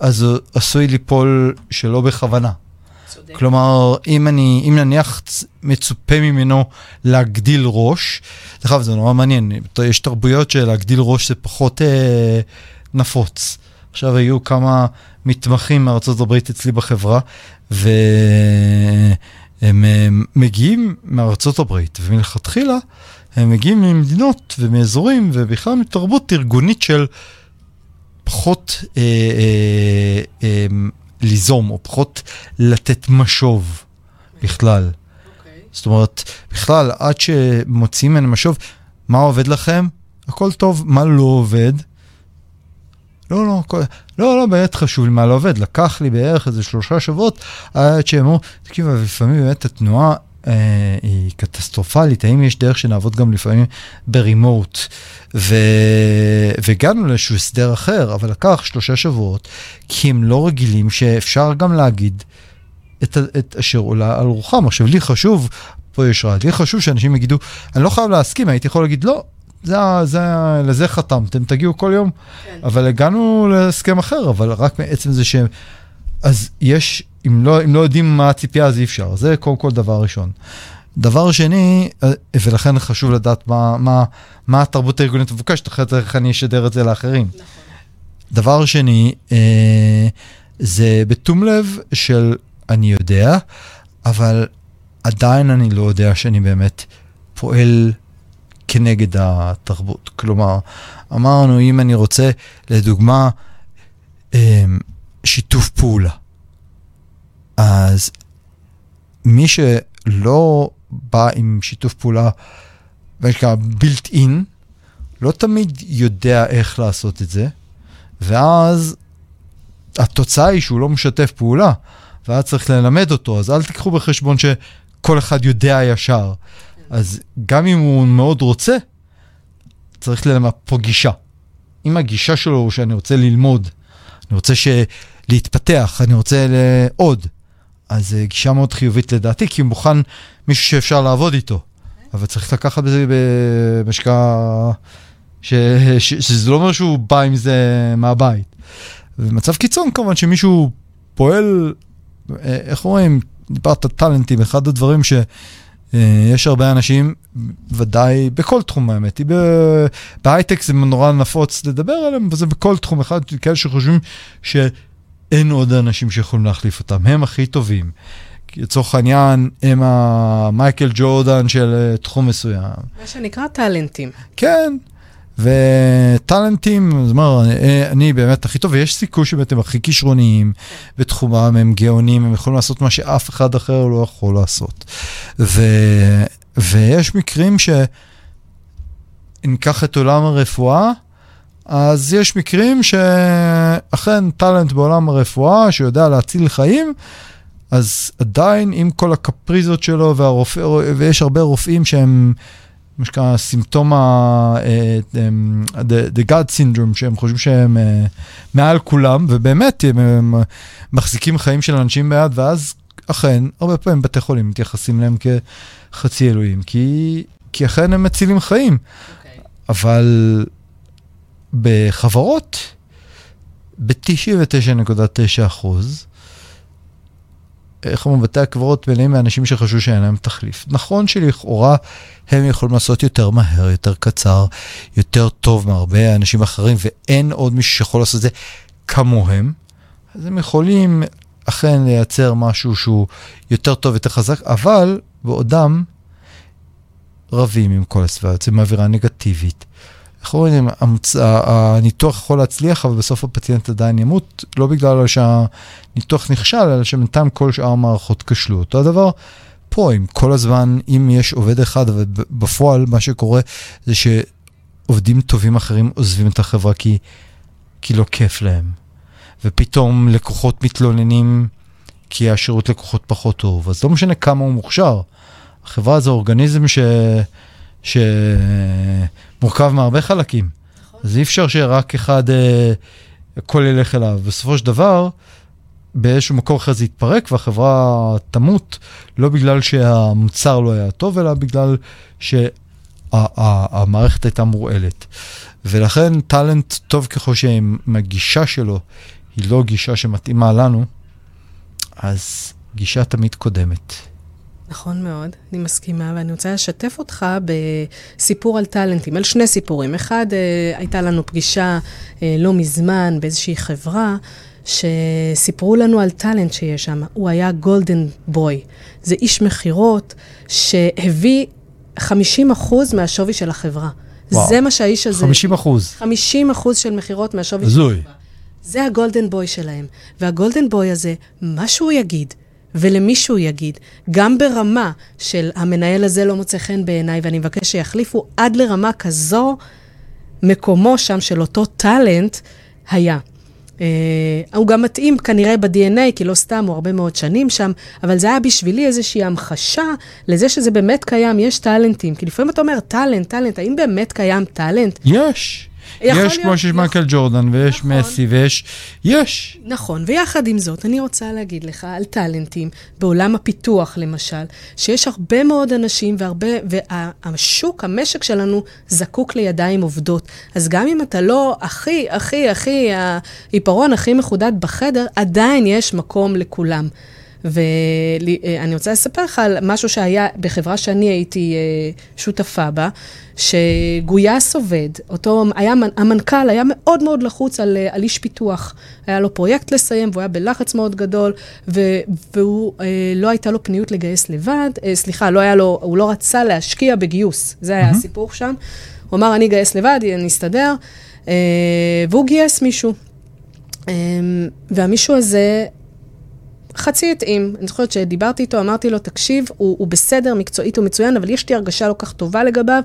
אז הוא עשוי ליפול שלא בכוונה. צודק. כלומר, אם אני, אם נניח מצופה ממנו להגדיל ראש, דרך אגב, זה נורא מעניין, יש תרבויות שלהגדיל ראש זה פחות אה, נפוץ. עכשיו היו כמה מתמחים מארצות הברית אצלי בחברה, ו... הם מגיעים מארצות הברית, ומלכתחילה הם מגיעים ממדינות ומאזורים, ובכלל מתרבות ארגונית של פחות אה, אה, אה, ליזום, או פחות לתת משוב בכלל. Okay. אוקיי. זאת אומרת, בכלל, עד שמוציאים ממנו משוב, מה עובד לכם? הכל טוב, מה לא עובד? לא, לא, כל... לא, לא, באמת חשוב לי מה לא עובד. לקח לי בערך איזה שלושה שבועות עד שהם אמרו, תקשיב, לפעמים באמת התנועה אה, היא קטסטרופלית, האם יש דרך שנעבוד גם לפעמים ברימוט? והגענו לאיזשהו הסדר אחר, אבל לקח שלושה שבועות, כי הם לא רגילים שאפשר גם להגיד את, את אשר עולה על רוחם. עכשיו, לי חשוב, פה יש רעד, לי חשוב שאנשים יגידו, אני לא חייב להסכים, הייתי יכול להגיד, לא, זה, זה, לזה חתמתם, תגיעו כל יום. כן. אבל הגענו להסכם אחר, אבל רק מעצם זה שהם... אז יש, אם לא, אם לא יודעים מה הציפייה, אז אי אפשר. זה קודם כל דבר ראשון. דבר שני, אה, ולכן חשוב לדעת מה, מה, מה התרבות הארגונית המבוקשת, אחרת איך אני אשדר את זה לאחרים. נכון. דבר שני, אה, זה בתום לב של אני יודע, אבל עדיין אני לא יודע שאני באמת פועל כנגד התרבות. כלומר, אמרנו, אם אני רוצה, לדוגמה, אמ, שיתוף פעולה, אז מי שלא בא עם שיתוף פעולה, מה שנקרא built in, לא תמיד יודע איך לעשות את זה, ואז התוצאה היא שהוא לא משתף פעולה, ואז צריך ללמד אותו, אז אל תיקחו בחשבון שכל אחד יודע ישר. אז גם אם הוא מאוד רוצה, צריך ללמד פה גישה. אם הגישה שלו הוא שאני רוצה ללמוד, אני רוצה ש... להתפתח, אני רוצה לעוד, אז זו גישה מאוד חיובית לדעתי, כי הוא מוכן מישהו שאפשר לעבוד איתו. אבל צריך לקחת בזה במשקעה, ש... ש... שזה לא אומר שהוא בא עם זה מהבית. במצב קיצון כמובן שמישהו פועל, אה, איך אומרים, דיברת טאלנטים, אחד הדברים ש... אה, יש הרבה אנשים, ודאי בכל תחום האמת, בהייטק זה נורא נפוץ לדבר עליהם, וזה בכל תחום אחד, כאלה שחושבים שאין עוד אנשים שיכולים להחליף אותם, הם הכי טובים. לצורך העניין, הם המייקל ג'ורדן של אה, תחום מסוים. מה שנקרא טאלנטים. כן. וטאלנטים, זאת אומרת, אני באמת הכי טוב, ויש סיכוי שבאמת הם הכי כישרוניים בתחומם, הם גאונים, הם יכולים לעשות מה שאף אחד אחר לא יכול לעשות. ו, ויש מקרים שניקח את עולם הרפואה, אז יש מקרים שאכן טאלנט בעולם הרפואה, שיודע להציל חיים, אז עדיין עם כל הקפריזות שלו, והרופא, ויש הרבה רופאים שהם... מה שנקרא סימפטום ה... the God syndrome, שהם חושבים שהם uh, מעל כולם, ובאמת הם, מחזיקים חיים של אנשים ביד, ואז אכן, הרבה פעמים בתי חולים מתייחסים להם כחצי אלוהים, כי, כי אכן הם מצילים חיים. Okay. אוקיי. אבל בחברות, ב-99.9 אחוז, איך אומרים, בתי הקברות מלאים מאנשים שחשבו שאין להם תחליף. נכון שלכאורה הם יכולים לעשות יותר מהר, יותר קצר, יותר טוב מהרבה אנשים אחרים, ואין עוד מישהו שיכול לעשות את זה כמוהם, אז הם יכולים אכן לייצר משהו שהוא יותר טוב, יותר חזק, אבל בעודם רבים עם כל הסביבה, יוצאים מאווירה נגטיבית. איך אומרים, הניתוח יכול להצליח, אבל בסוף הפציינט עדיין ימות, לא בגלל שהניתוח נכשל, אלא שבינתיים כל שאר המערכות כשלו. אותו הדבר פה, אם כל הזמן, אם יש עובד אחד, ובפועל מה שקורה זה שעובדים טובים אחרים עוזבים את החברה כי, כי לא כיף להם. ופתאום לקוחות מתלוננים כי השירות לקוחות פחות טוב, אז לא משנה כמה הוא מוכשר. החברה זה אורגניזם ש... שמורכב מהרבה חלקים. נכון. אז אי אפשר שרק אחד, אה, הכל ילך אליו. בסופו של דבר, באיזשהו מקום אחר זה יתפרק והחברה תמות, לא בגלל שהמוצר לא היה טוב, אלא בגלל שהמערכת הייתה מורעלת. ולכן טאלנט, טוב ככל שהגישה שלו היא לא גישה שמתאימה לנו, אז גישה תמיד קודמת. נכון מאוד, אני מסכימה, ואני רוצה לשתף אותך בסיפור על טאלנטים, על שני סיפורים. אחד, אה, הייתה לנו פגישה אה, לא מזמן באיזושהי חברה, שסיפרו לנו על טאלנט שיש שם. הוא היה גולדן בוי. זה איש מכירות שהביא 50 אחוז מהשווי של החברה. וואו. זה מה שהאיש הזה... 50 אחוז. 50 אחוז של מכירות מהשווי של החברה. זה הגולדן בוי שלהם. והגולדן בוי הזה, מה שהוא יגיד, ולמי שהוא יגיד, גם ברמה של המנהל הזה לא מוצא חן בעיניי ואני מבקש שיחליפו, עד לרמה כזו, מקומו שם של אותו טאלנט היה. Uh, הוא גם מתאים כנראה ב-DNA, כי לא סתם, הוא הרבה מאוד שנים שם, אבל זה היה בשבילי איזושהי המחשה לזה שזה באמת קיים, יש טאלנטים. כי לפעמים אתה אומר, טאלנט, טאלנט, האם באמת קיים טאלנט? יש. יש כמו שיש מייקל ג'ורדן, ויש נכון. מסי, ויש... יש. נכון, ויחד עם זאת, אני רוצה להגיד לך על טאלנטים, בעולם הפיתוח למשל, שיש הרבה מאוד אנשים והרבה... והשוק, המשק שלנו, זקוק לידיים עובדות. אז גם אם אתה לא הכי, הכי, הכי, העיפרון הכי מחודד בחדר, עדיין יש מקום לכולם. ואני רוצה לספר לך על משהו שהיה בחברה שאני הייתי אה, שותפה בה, שגויס עובד, אותו, היה, המנכ"ל היה מאוד מאוד לחוץ על, אה, על איש פיתוח. היה לו פרויקט לסיים, והוא היה בלחץ מאוד גדול, ו, והוא, אה, לא הייתה לו פניות לגייס לבד, סליחה, לא היה לו, הוא לא רצה להשקיע בגיוס, זה היה mm-hmm. הסיפור שם. הוא אמר, אני אגייס לבד, אני אסתדר, והוא גייס מישהו. והמישהו הזה חצי התאים. אני זוכרת שדיברתי איתו, אמרתי לו, תקשיב, הוא, הוא בסדר, מקצועית הוא מצוין, אבל יש לי הרגשה לא כך טובה לגביו.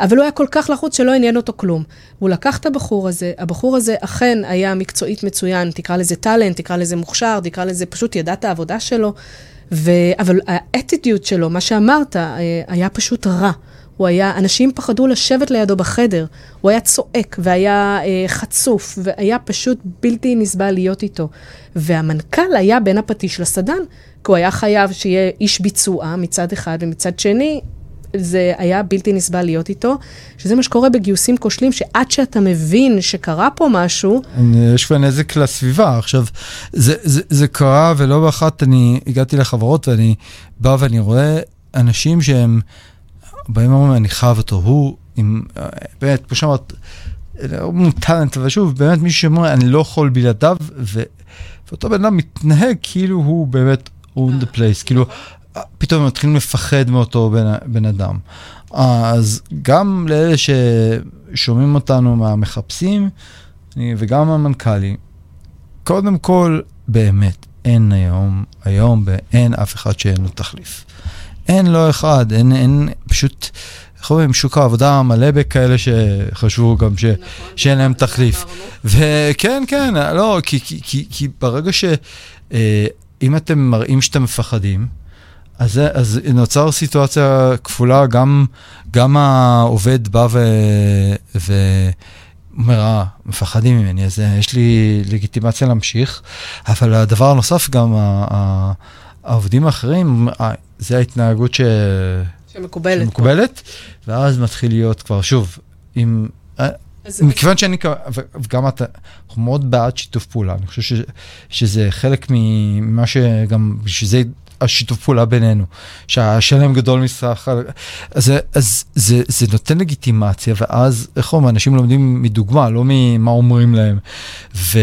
אבל הוא היה כל כך לחוץ שלא עניין אותו כלום. הוא לקח את הבחור הזה, הבחור הזה אכן היה מקצועית מצוין, תקרא לזה טאלנט, תקרא לזה מוכשר, תקרא לזה פשוט ידע את העבודה שלו, ו... אבל האטיטיוד שלו, מה שאמרת, אה, היה פשוט רע. הוא היה, אנשים פחדו לשבת לידו בחדר, הוא היה צועק והיה אה, חצוף, והיה פשוט בלתי נסבל להיות איתו. והמנכ"ל היה בין הפטיש לסדן, כי הוא היה חייב שיהיה איש ביצוע מצד אחד, ומצד שני, זה היה בלתי נסבל להיות איתו, שזה מה שקורה בגיוסים כושלים, שעד שאתה מבין שקרה פה משהו... יש כבר נזק לסביבה. עכשיו, זה, זה, זה קרה, ולא באחת אני הגעתי לחברות ואני בא ואני רואה אנשים שהם... באים ואומרים, אני חייב אותו, הוא עם, באמת, כמו שאמרת, הוא טאלנט, אבל שוב, באמת מישהו שאומר, אני לא יכול בלעדיו, ו... ואותו בן אדם מתנהג כאילו הוא באמת on the place, כאילו, פתאום הם מתחילים לפחד מאותו בן, בן אדם. אז גם לאלה ששומעים אותנו מהמחפשים, וגם המנכ"לים, קודם כל, באמת, אין היום, היום אין אף אחד שאין לו תחליף. אין לא אחד, אין, אין, פשוט, איך אומרים, שוק העבודה מלא בכאלה שחשבו גם ש, נכון, שאין להם תחליף. וכן, כן, לא, כי, כי, כי, כי ברגע ש... אה, אם אתם מראים שאתם מפחדים, אז, אז נוצר סיטואציה כפולה, גם, גם העובד בא ו... ו אומר, אה, מפחדים ממני, אז יש לי לגיטימציה להמשיך, אבל הדבר הנוסף, גם העובדים האחרים, זה ההתנהגות ש... שמקובלת. שמקובלת, ואז מתחיל להיות כבר, שוב, עם... מכיוון שאני, וגם אתה, אנחנו מאוד בעד שיתוף פעולה, אני חושב ש, שזה חלק ממה שגם, בשביל זה השיתוף פעולה בינינו, שהשלם גדול מסך, אז, אז זה, זה נותן לגיטימציה, ואז, איך אומרים, אנשים לומדים מדוגמה, לא ממה אומרים להם. ו,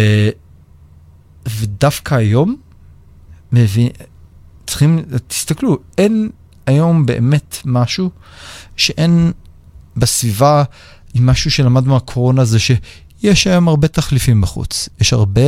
ודווקא היום, מבין, צריכים, תסתכלו, אין היום באמת משהו שאין בסביבה אם משהו שלמדנו מהקורונה זה שיש היום הרבה תחליפים בחוץ. יש הרבה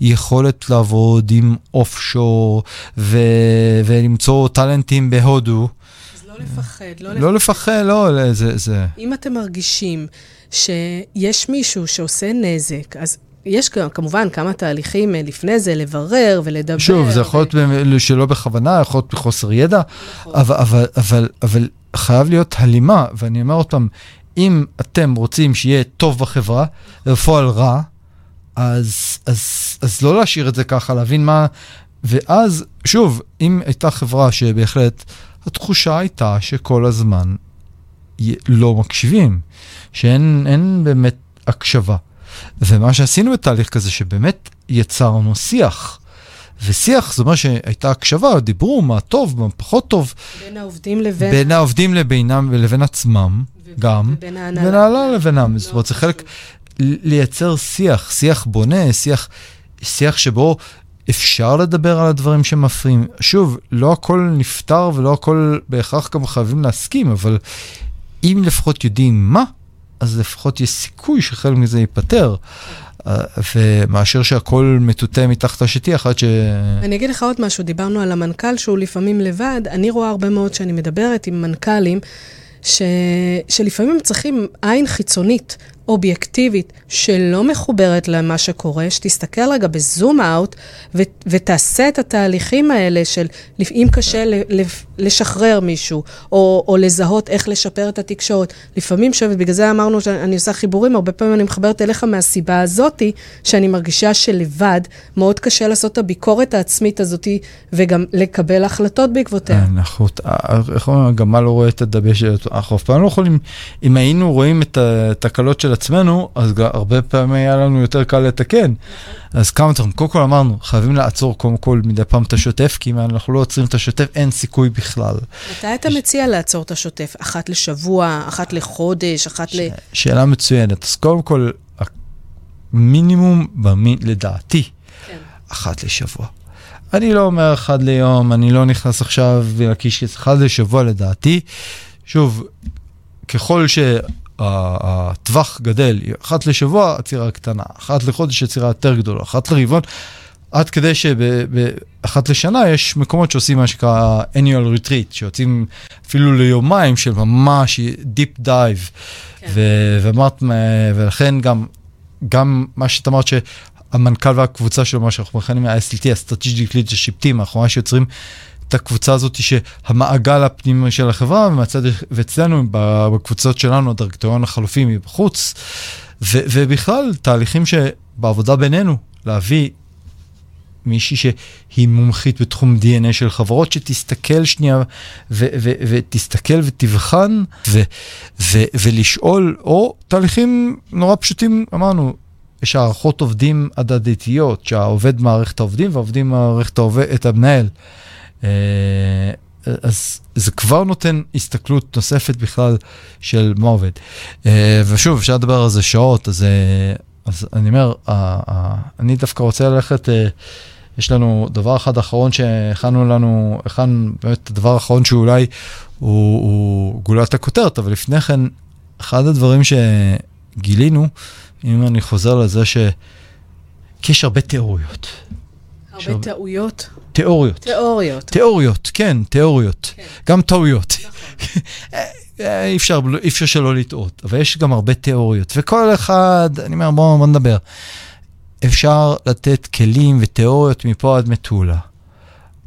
יכולת לעבוד עם אוף שור ולמצוא טאלנטים בהודו. אז לא לפחד, לא, לא לפחד. לא, לא, זה, זה... אם אתם מרגישים שיש מישהו שעושה נזק, אז יש כמובן כמה תהליכים אה, לפני זה, לברר ולדבר. שוב, זה יכול להיות שלא בכוונה, יכול להיות בחוסר ידע, נכון. אבל, אבל, אבל, אבל חייב להיות הלימה, ואני אומר עוד פעם, אם אתם רוצים שיהיה טוב בחברה, ובפועל רע, אז, אז, אז לא להשאיר את זה ככה, להבין מה... ואז, שוב, אם הייתה חברה שבהחלט, התחושה הייתה שכל הזמן לא מקשיבים, שאין באמת הקשבה. ומה שעשינו בתהליך כזה, שבאמת יצרנו שיח. ושיח זה אומר שהייתה הקשבה, דיברו מה טוב, מה פחות טוב. בין העובדים לבין... בין העובדים לבינם ולבין עצמם, ו- גם. ובין ההנהלה. ההנהלה לבינם. זאת אומרת, זה חלק, לייצר שיח, שיח בונה, שיח, שיח שבו אפשר לדבר על הדברים שמפריעים. שוב, לא הכל נפתר ולא הכל בהכרח גם חייבים להסכים, אבל אם לפחות יודעים מה, אז לפחות יש סיכוי שחלק מזה ייפתר. אה, ומאשר שהכל מטוטא מתחת השטיח עד ש... אני אגיד לך עוד משהו, דיברנו על המנכ"ל שהוא לפעמים לבד, אני רואה הרבה מאוד שאני מדברת עם מנכ"לים, ש... שלפעמים צריכים עין חיצונית אובייקטיבית שלא מחוברת למה שקורה, שתסתכל רגע בזום אאוט ו- ותעשה את התהליכים האלה של אם קשה לשחרר מישהו, או, או לזהות איך לשפר את התקשורת. לפעמים שבת, בגלל זה אמרנו שאני עושה חיבורים, הרבה פעמים אני מחברת אליך מהסיבה הזאתי, שאני מרגישה שלבד מאוד קשה לעשות את הביקורת העצמית הזאתי, וגם לקבל החלטות בעקבותיה. אנחנו, איך אומרים, גם מה לא רואה את הדבש, אנחנו אף פעם לא יכולים, אם היינו רואים את התקלות של עצמנו, אז הרבה פעמים היה לנו יותר קל לתקן. אז כמה דברים, קודם כל אמרנו, חייבים לעצור קודם כל מדי פעם את השוטף, כי אם אנחנו לא עוצרים את השוטף, אין סיכוי בכלל. מתי אתה מציע לעצור את השוטף? אחת לשבוע, אחת לחודש, אחת ל... שאלה מצוינת. אז קודם כל, המינימום, לדעתי, כן. אחת לשבוע. אני לא אומר אחד ליום, אני לא נכנס עכשיו להקיש אחד לשבוע לדעתי. שוב, ככל ש... הטווח גדל, אחת לשבוע עצירה קטנה, אחת לחודש עצירה יותר גדולה, אחת לרבעון, עד כדי שבאחת לשנה יש מקומות שעושים מה שנקרא annual retreat, שיוצאים אפילו ליומיים של ממש deep dive. כן. ואמרת, ולכן גם, גם מה שאת אמרת שהמנכ"ל והקבוצה שלו, מה שאנחנו מכנים ה-SLT, ה-Strategic Leadership Team, אנחנו ממש יוצרים את הקבוצה הזאת שהמעגל הפנימי של החברה, ומצד, ואצלנו בקבוצות שלנו הדירקטוריון החלופי מבחוץ, ו, ובכלל תהליכים שבעבודה בינינו, להביא מישהי שהיא מומחית בתחום DNA של חברות, שתסתכל שנייה ו- ו- ותסתכל ותבחן ו- ו- ולשאול, או תהליכים נורא פשוטים, אמרנו, יש הערכות עובדים הדדתיות, שהעובד מערכת העובדים והעובדים מערכת העובד, את המנהל. אה, אז זה כבר נותן הסתכלות נוספת בכלל של מה עובד. אה, ושוב, אפשר לדבר על זה שעות, אז, אה, אז אני אומר, אני דווקא רוצה ללכת, יש לנו דבר אחד אחרון שהכנו לנו, הכנו באמת הדבר האחרון שאולי הוא, הוא גולת הכותרת, אבל לפני כן, אחד הדברים שגילינו, אם אני חוזר לזה ש... כי יש הרבה תיאוריות. הרבה טעויות. תיאוריות. תיאוריות. תיאוריות, כן, תיאוריות. כן. גם טעויות. נכון. [laughs] אי אפשר, אי אפשר שלא לטעות, אבל יש גם הרבה תיאוריות, וכל אחד, אני אומר, בואו בוא נדבר. אפשר לתת כלים ותיאוריות מפה עד מטולה.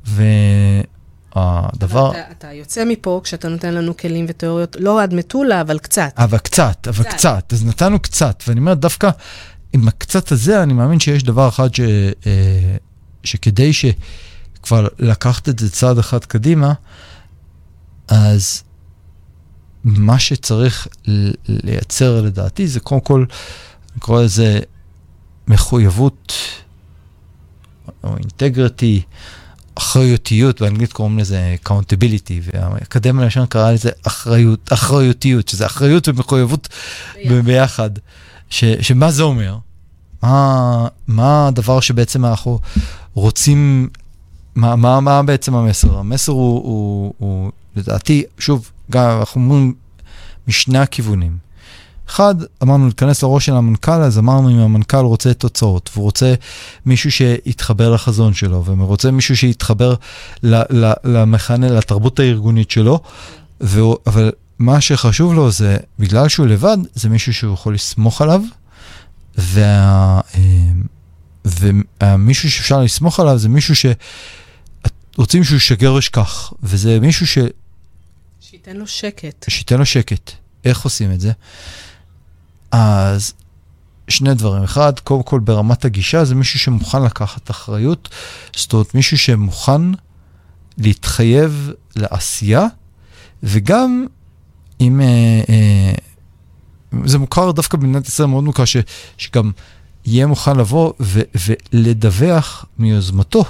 והדבר... אתה, אתה יוצא מפה כשאתה נותן לנו כלים ותיאוריות, לא עד מטולה, אבל קצת. אבל קצת, אבל קצת. קצת. אז נתנו קצת, ואני אומר, דווקא עם הקצת הזה, אני מאמין שיש דבר אחד ש... אה, שכדי שכבר לקחת את זה צעד אחד קדימה, אז מה שצריך לייצר לדעתי זה קודם כל, אני קורא לזה מחויבות או אינטגריטי, אחריותיות, באנגלית קוראים לזה accountability, והאקדמיה ללשון קראה לזה אחריות, אחריותיות, שזה אחריות ומחויבות ביחד. ביחד. ש, שמה זה אומר? מה, מה הדבר שבעצם אנחנו רוצים, מה, מה, מה בעצם המסר? המסר הוא, הוא, הוא לדעתי, שוב, גם אנחנו אומרים משני הכיוונים. אחד, אמרנו להיכנס לראש של המנכ"ל, אז אמרנו אם המנכ"ל רוצה תוצאות, והוא רוצה מישהו שיתחבר לחזון שלו, ורוצה מישהו שיתחבר למכנה, לתרבות הארגונית שלו, והוא, אבל מה שחשוב לו זה, בגלל שהוא לבד, זה מישהו שהוא יכול לסמוך עליו, וה, אה, ומישהו שאפשר לסמוך עליו זה מישהו שרוצים שהוא ישגר וישכח, וזה מישהו ש... שייתן לו שקט. שייתן לו שקט. איך עושים את זה? אז שני דברים. אחד, קודם כל ברמת הגישה, זה מישהו שמוכן לקחת אחריות, זאת אומרת, מישהו שמוכן להתחייב לעשייה, וגם אם... אה, אה, זה מוכר דווקא במדינת ישראל מאוד מוכר, ש, שגם יהיה מוכן לבוא ו, ולדווח מיוזמתו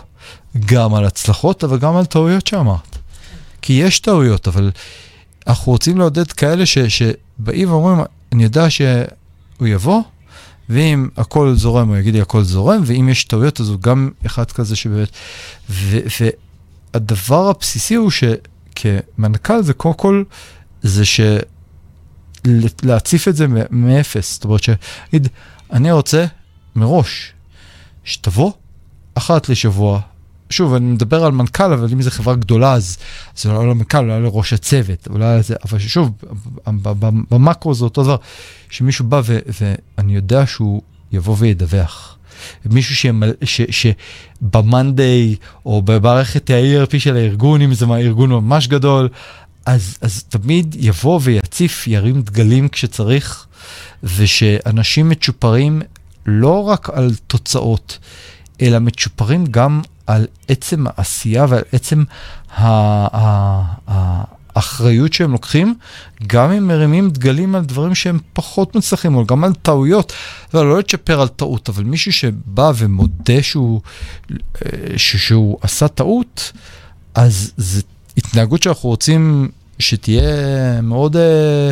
גם על הצלחות, אבל גם על טעויות שאמרת. כי יש טעויות, אבל אנחנו רוצים לעודד כאלה ש, שבאים ואומרים, אני יודע שהוא יבוא, ואם הכל זורם, הוא יגיד לי הכל זורם, ואם יש טעויות, אז הוא גם אחד כזה שבאמת... ו, והדבר הבסיסי הוא שכמנכ"ל זה קודם כל, זה ש... להציף את זה מאפס. זאת אומרת שיגיד, אני רוצה מראש שתבוא אחת לשבוע. שוב, אני מדבר על מנכ"ל, אבל אם זו חברה גדולה, אז זה לא למנכ"ל, אולי לראש הצוות, אולי זה, אבל שוב, במקרו זה אותו דבר, שמישהו בא ו, ואני יודע שהוא יבוא וידווח. מישהו שבמאנדיי, או במערכת ה-ERP של הארגון, אם זה ארגון ממש גדול, אז, אז תמיד יבוא ויציף, ירים דגלים כשצריך, ושאנשים מצ'ופרים לא רק על תוצאות, אלא מצ'ופרים גם על עצם העשייה ועל עצם האחריות שהם לוקחים, גם אם מרימים דגלים על דברים שהם פחות מצליחים, או גם על טעויות. לא, לצ'פר על טעות, אבל מישהו שבא ומודה שהוא, שהוא עשה טעות, אז זה התנהגות שאנחנו רוצים שתהיה מאוד... אה,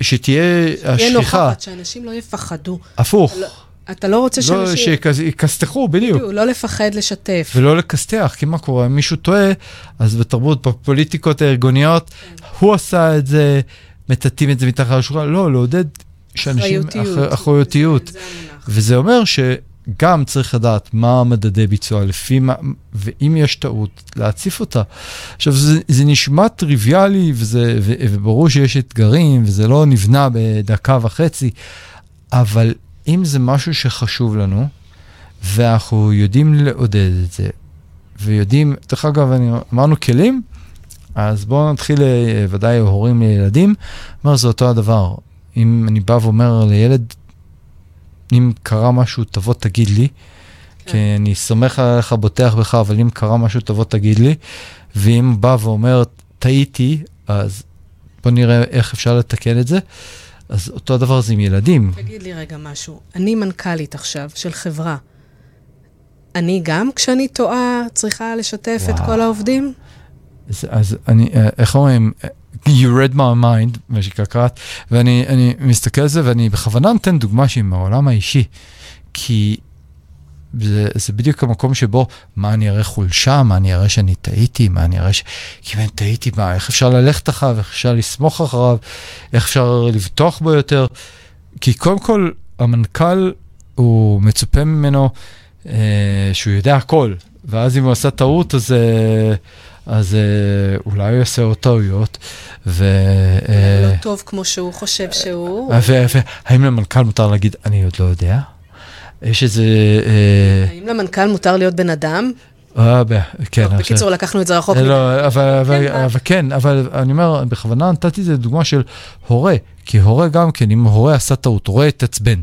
שתהיה השליחה. שתהיה נוכחת, שאנשים לא יפחדו. הפוך. לא, אתה לא רוצה לא, שאנשים... שיכסתחו, בדיוק. בדיוק. לא לפחד לשתף. ולא לכסתח, כי מה קורה? אם מישהו טועה, אז בתרבות, בפוליטיקות הארגוניות, כן. הוא עשה את זה, מטאטאים את זה מתחת לשולחן. לא, לעודד שאנשים... אחריותיות. אחריותיות. וזה אומר ש... גם צריך לדעת מה מדדי ביצוע, לפי מה, ואם יש טעות, להציף אותה. עכשיו, זה, זה נשמע טריוויאלי, וזה, ו, וברור שיש אתגרים, וזה לא נבנה בדקה וחצי, אבל אם זה משהו שחשוב לנו, ואנחנו יודעים לעודד את זה, ויודעים, דרך אגב, אני, אמרנו כלים, אז בואו נתחיל, אה, ודאי הורים לילדים, אומר, זה אותו הדבר. אם אני בא ואומר לילד, אם קרה משהו, תבוא תגיד לי. כן. כי אני סומך עליך, בוטח בך, אבל אם קרה משהו, תבוא תגיד לי. ואם בא ואומר, טעיתי, אז בוא נראה איך אפשר לתקן את זה. אז אותו הדבר זה עם ילדים. תגיד לי רגע משהו. אני מנכ"לית עכשיו של חברה. אני גם, כשאני טועה, צריכה לשתף וואו. את כל העובדים? אז, אז אני, אה, איך אומרים? you read my mind, מה שקראת, ואני מסתכל על זה ואני בכוונה נותן דוגמה שהיא מהעולם האישי, כי זה, זה בדיוק המקום שבו, מה אני אראה חולשה, מה אני אראה שאני טעיתי, מה אני אראה ש... כי אם אני טעיתי, מה, איך אפשר ללכת אחריו, איך אפשר לסמוך אחריו, איך אפשר לבטוח בו יותר. כי קודם כל, המנכ"ל, הוא מצופה ממנו אה, שהוא יודע הכל, ואז אם הוא עשה טעות, אז... אה, אז אה, אולי הוא יעשה עוד טעויות. ו... אה, לא טוב כמו שהוא חושב שהוא. והאם למנכ"ל מותר להגיד, אני עוד לא יודע? יש איזה... אה, האם למנכ"ל מותר להיות בן אדם? כן. בקיצור, לקחנו את זה רחוק. לא, אבל כן, אבל אני אומר, בכוונה נתתי את זה דוגמה של הורה, כי הורה גם כן, אם הורה עשה טעות, הורה התעצבן.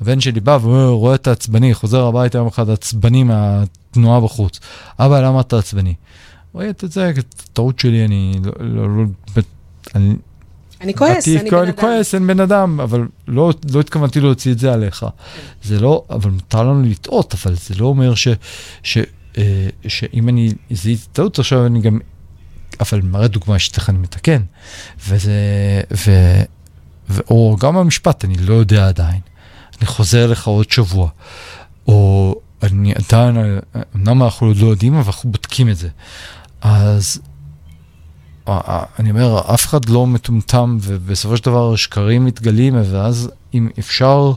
הבן שלי בא ורואה את העצבני, חוזר הביתה יום אחד עצבני מהתנועה בחוץ. אבא, למה אתה עצבני? רואה את זה, טעות שלי, אני לא, לא, לא, אני... כועס, אני בן אדם. אני כועס, אין בן אדם, אבל לא, לא התכוונתי להוציא את זה עליך. זה לא, אבל מותר לנו לטעות, אבל זה לא אומר ש, ש, אה, שאם אני זיהיתי טעות, עכשיו אני גם, אבל מראה דוגמה שתכף אני מתקן. וזה, ו, ו, או גם המשפט, אני לא יודע עדיין. אני חוזר לך עוד שבוע. או אני עדיין, אמנם אנחנו עוד לא יודעים, אבל אנחנו בודקים את זה. אז אני אומר, אף אחד לא מטומטם, ובסופו של דבר שקרים מתגלים, ואז אם אפשר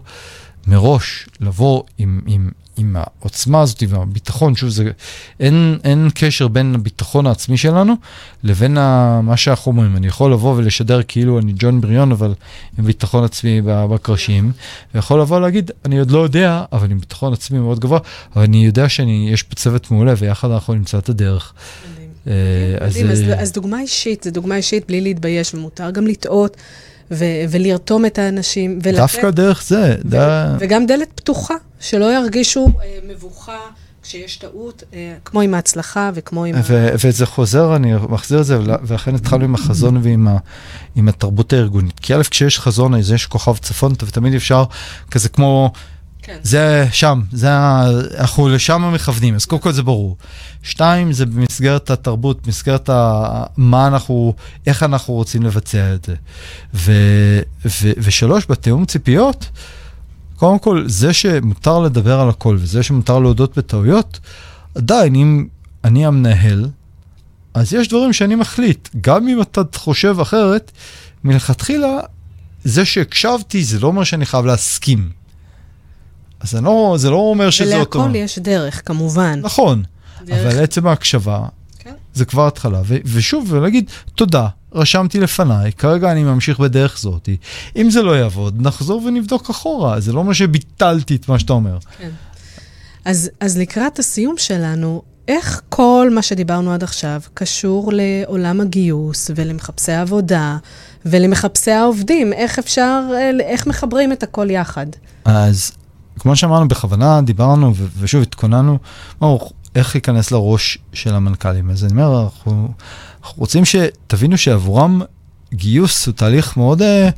מראש לבוא עם, עם, עם העוצמה הזאת והביטחון, שוב, זה, אין, אין קשר בין הביטחון העצמי שלנו לבין ה, מה שאנחנו אומרים. אני יכול לבוא ולשדר כאילו אני ג'ון בריון, אבל עם ביטחון עצמי בקרשים, ויכול לבוא להגיד, אני עוד לא יודע, אבל עם ביטחון עצמי מאוד גבוה, אבל אני יודע שיש פה צוות מעולה, ויחד אנחנו נמצא את הדרך. מדהים. אה, אז, אז, אה, אז דוגמה אישית, זו דוגמה אישית בלי להתבייש, ומותר גם לטעות. ו- ולרתום את האנשים. ולתת, דווקא דרך זה. ו- דה... וגם דלת פתוחה, שלא ירגישו אה, מבוכה. כשיש טעות, אה, כמו עם ההצלחה וכמו עם... ו- ה... וזה חוזר, אני מחזיר את זה, ולכן התחלנו עם החזון ועם ה- עם התרבות הארגונית. כי א', כשיש חזון, אז יש כוכב צפון, ותמיד אפשר, כזה כמו כן. זה שם, זה, אנחנו לשם מכוונים, אז קודם כל זה ברור. שתיים, זה במסגרת התרבות, במסגרת ה, מה אנחנו, איך אנחנו רוצים לבצע את זה. ו, ו, ושלוש, בתיאום ציפיות, קודם כל, זה שמותר לדבר על הכל וזה שמותר להודות בטעויות, עדיין, אם אני המנהל, אז יש דברים שאני מחליט. גם אם אתה חושב אחרת, מלכתחילה, זה שהקשבתי, זה לא אומר שאני חייב להסכים. אז לא, זה לא אומר שזה אותו... ולהכל יש דרך, כמובן. נכון, דרך... אבל עצם ההקשבה, כן. זה כבר התחלה. ו- ושוב, ולהגיד, תודה, רשמתי לפניי, כרגע אני ממשיך בדרך זאת. אם זה לא יעבוד, נחזור ונבדוק אחורה. זה לא אומר שביטלתי את מה שאתה אומר. כן. אז, אז לקראת הסיום שלנו, איך כל מה שדיברנו עד עכשיו קשור לעולם הגיוס ולמחפשי העבודה ולמחפשי העובדים? איך אפשר, איך מחברים את הכל יחד? אז כמו שאמרנו, בכוונה דיברנו, ו- ושוב, התכוננו, אמרנו, איך ייכנס לראש של המנכ"לים. אז אני אומר, אנחנו, אנחנו רוצים שתבינו שעבורם גיוס הוא תהליך מאוד... אה,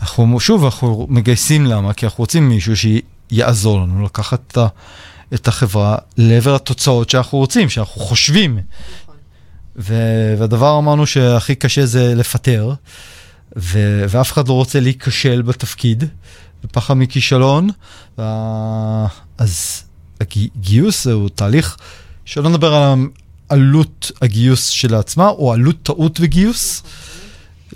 אנחנו, שוב, אנחנו מגייסים למה? כי אנחנו רוצים מישהו שיעזור לנו לקחת את, ה, את החברה לעבר התוצאות שאנחנו רוצים, שאנחנו חושבים. ו- והדבר אמרנו שהכי קשה זה לפטר, ו- ואף אחד לא רוצה להיכשל בתפקיד. ופחד מכישלון, אז הגיוס הוא תהליך, שלא נדבר על עלות הגיוס של עצמה, או עלות טעות בגיוס.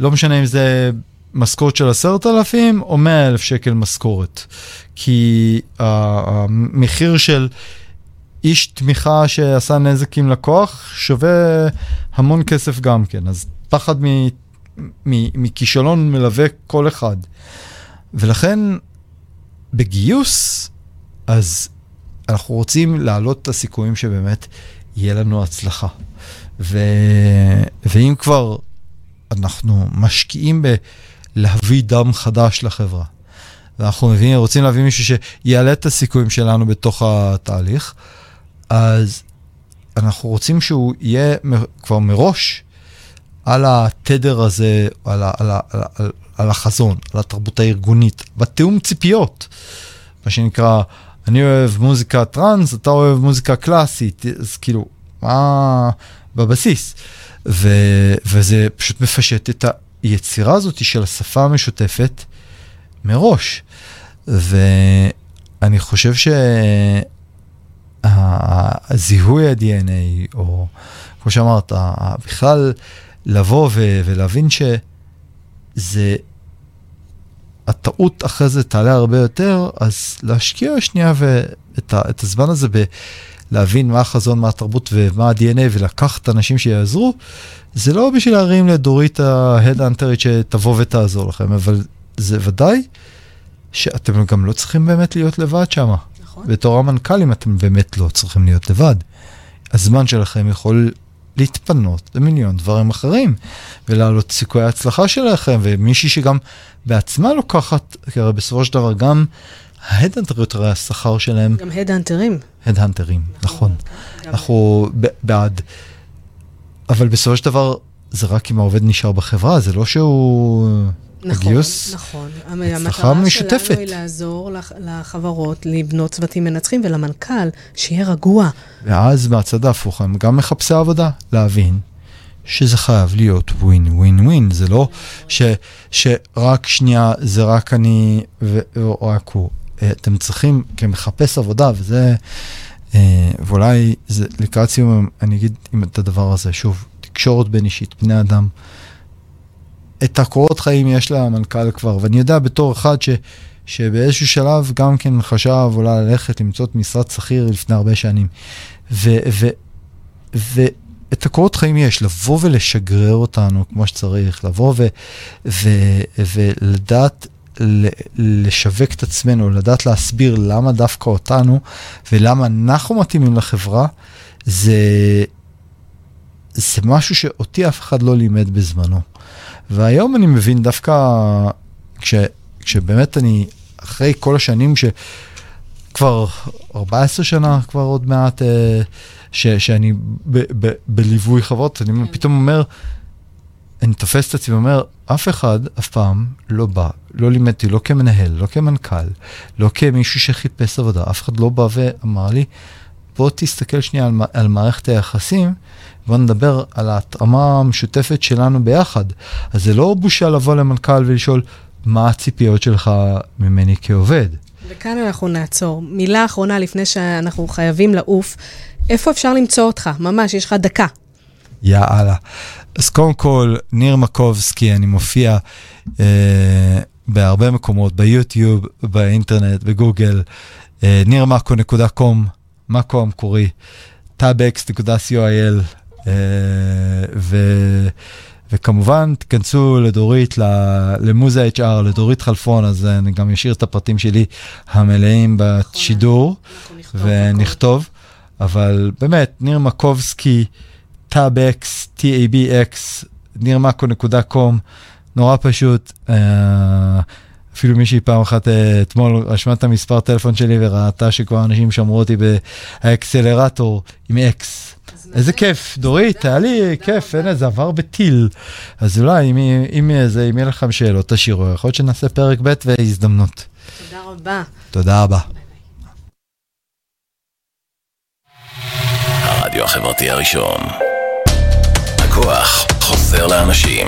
לא משנה אם זה משכורת של עשרת אלפים או מאה אלף שקל משכורת. כי המחיר של איש תמיכה שעשה נזק עם לקוח שווה המון כסף גם כן. אז פחד מכישלון מלווה כל אחד. ולכן בגיוס, אז אנחנו רוצים להעלות את הסיכויים שבאמת יהיה לנו הצלחה. ו... ואם כבר אנחנו משקיעים בלהביא דם חדש לחברה, ואנחנו מביאים, רוצים להביא מישהו שיעלה את הסיכויים שלנו בתוך התהליך, אז אנחנו רוצים שהוא יהיה כבר מראש על התדר הזה, על, ה, על, ה, על, על, על החזון, על התרבות הארגונית, בתיאום ציפיות. מה שנקרא, אני אוהב מוזיקה טראנס, אתה אוהב מוזיקה קלאסית, אז כאילו, מה בבסיס? ו, וזה פשוט מפשט את היצירה הזאת של השפה המשותפת מראש. ואני חושב שהזיהוי ה-DNA, או כמו שאמרת, בכלל לבוא ו- ולהבין שזה, הטעות אחרי זה תעלה הרבה יותר, אז להשקיע שנייה ואת ה- את הזמן הזה בלהבין מה החזון, מה התרבות ומה ה-DNA ולקחת אנשים שיעזרו, זה לא בשביל להרים לדורית ההדאנטרית שתבוא ותעזור לכם, אבל זה ודאי שאתם גם לא צריכים באמת להיות לבד שם. נכון. בתור המנכ"לים אתם באמת לא צריכים להיות לבד. הזמן שלכם יכול להתפנות למיליון דברים אחרים, ולהעלות סיכויי ההצלחה שלכם, ומישהי שגם בעצמה לוקחת, כי הרי בסופו של דבר גם ההדהנטריות, הרי השכר שלהם... גם הדהנטרים. הדהנטרים, נכון. אנחנו בעד. אבל בסופו של דבר, זה רק אם העובד נשאר בחברה, זה לא שהוא... נכון, הגיוס, נכון. המטרה משותפת. שלנו היא לעזור לחברות לבנות צוותים מנצחים ולמנכ"ל, שיהיה רגוע. ואז מהצד ההפוך, הם גם מחפשי עבודה, להבין שזה חייב להיות ווין ווין ווין, זה לא ש, שרק שנייה זה רק אני או רק הוא. אה, אתם צריכים, כמחפש עבודה, וזה, אה, ואולי זה לקראת סיום, אני אגיד את הדבר הזה, שוב, תקשורת בין אישית, בני אדם. את הקורות חיים יש למנכ"ל כבר, ואני יודע בתור אחד ש, שבאיזשהו שלב גם כן חשב אולי ללכת למצוא את משרד שכיר לפני הרבה שנים. ואת הקורות חיים יש, לבוא ולשגרר אותנו כמו שצריך, לבוא ו, ו, ולדעת לשווק את עצמנו, לדעת להסביר למה דווקא אותנו ולמה אנחנו מתאימים לחברה, זה, זה משהו שאותי אף אחד לא לימד בזמנו. והיום אני מבין דווקא, כש, כשבאמת אני, אחרי כל השנים שכבר 14 שנה, כבר עוד מעט, אה, ש, שאני ב, ב, בליווי חברות, אני כן. פתאום אומר, אני תופס את עצמי ואומר, אף אחד אף פעם לא בא, לא לימד אותי, לא כמנהל, לא כמנכ"ל, לא כמישהו שחיפש עבודה, אף אחד לא בא ואמר לי, בוא תסתכל שנייה על, על מערכת היחסים, בוא נדבר על ההתאמה המשותפת שלנו ביחד. אז זה לא בושה לבוא למנכ"ל ולשאול, מה הציפיות שלך ממני כעובד? וכאן אנחנו נעצור. מילה אחרונה לפני שאנחנו חייבים לעוף. איפה אפשר למצוא אותך? ממש, יש לך דקה. יאללה. אז קודם כל, ניר מקובסקי, אני מופיע אה, בהרבה מקומות, ביוטיוב, באינטרנט, בגוגל, אה, niremakו.com, מקו המקורי, tabex.coil, אה, ו... וכמובן, תיכנסו לדורית, למוזה HR, לדורית חלפון, אז אני גם אשאיר את הפרטים שלי המלאים בשידור, ונכתוב. אבל באמת, ניר מקובסקי, Tabx, T-A-B-X, nirmako.com, נורא פשוט. אה, אפילו מישהי פעם אחת אה, אתמול רשמה את המספר טלפון שלי וראתה שכבר אנשים שמרו אותי באקסלרטור עם אקס. איזה כיף, דורית, היה לי כיף, אין איזה עבר בטיל. אז אולי אם יהיה לכם שאלות, תשאירו, יכול להיות שנעשה פרק ב' והזדמנות. תודה רבה. תודה רבה. הרדיו החברתי הראשון. הכוח חוזר לאנשים.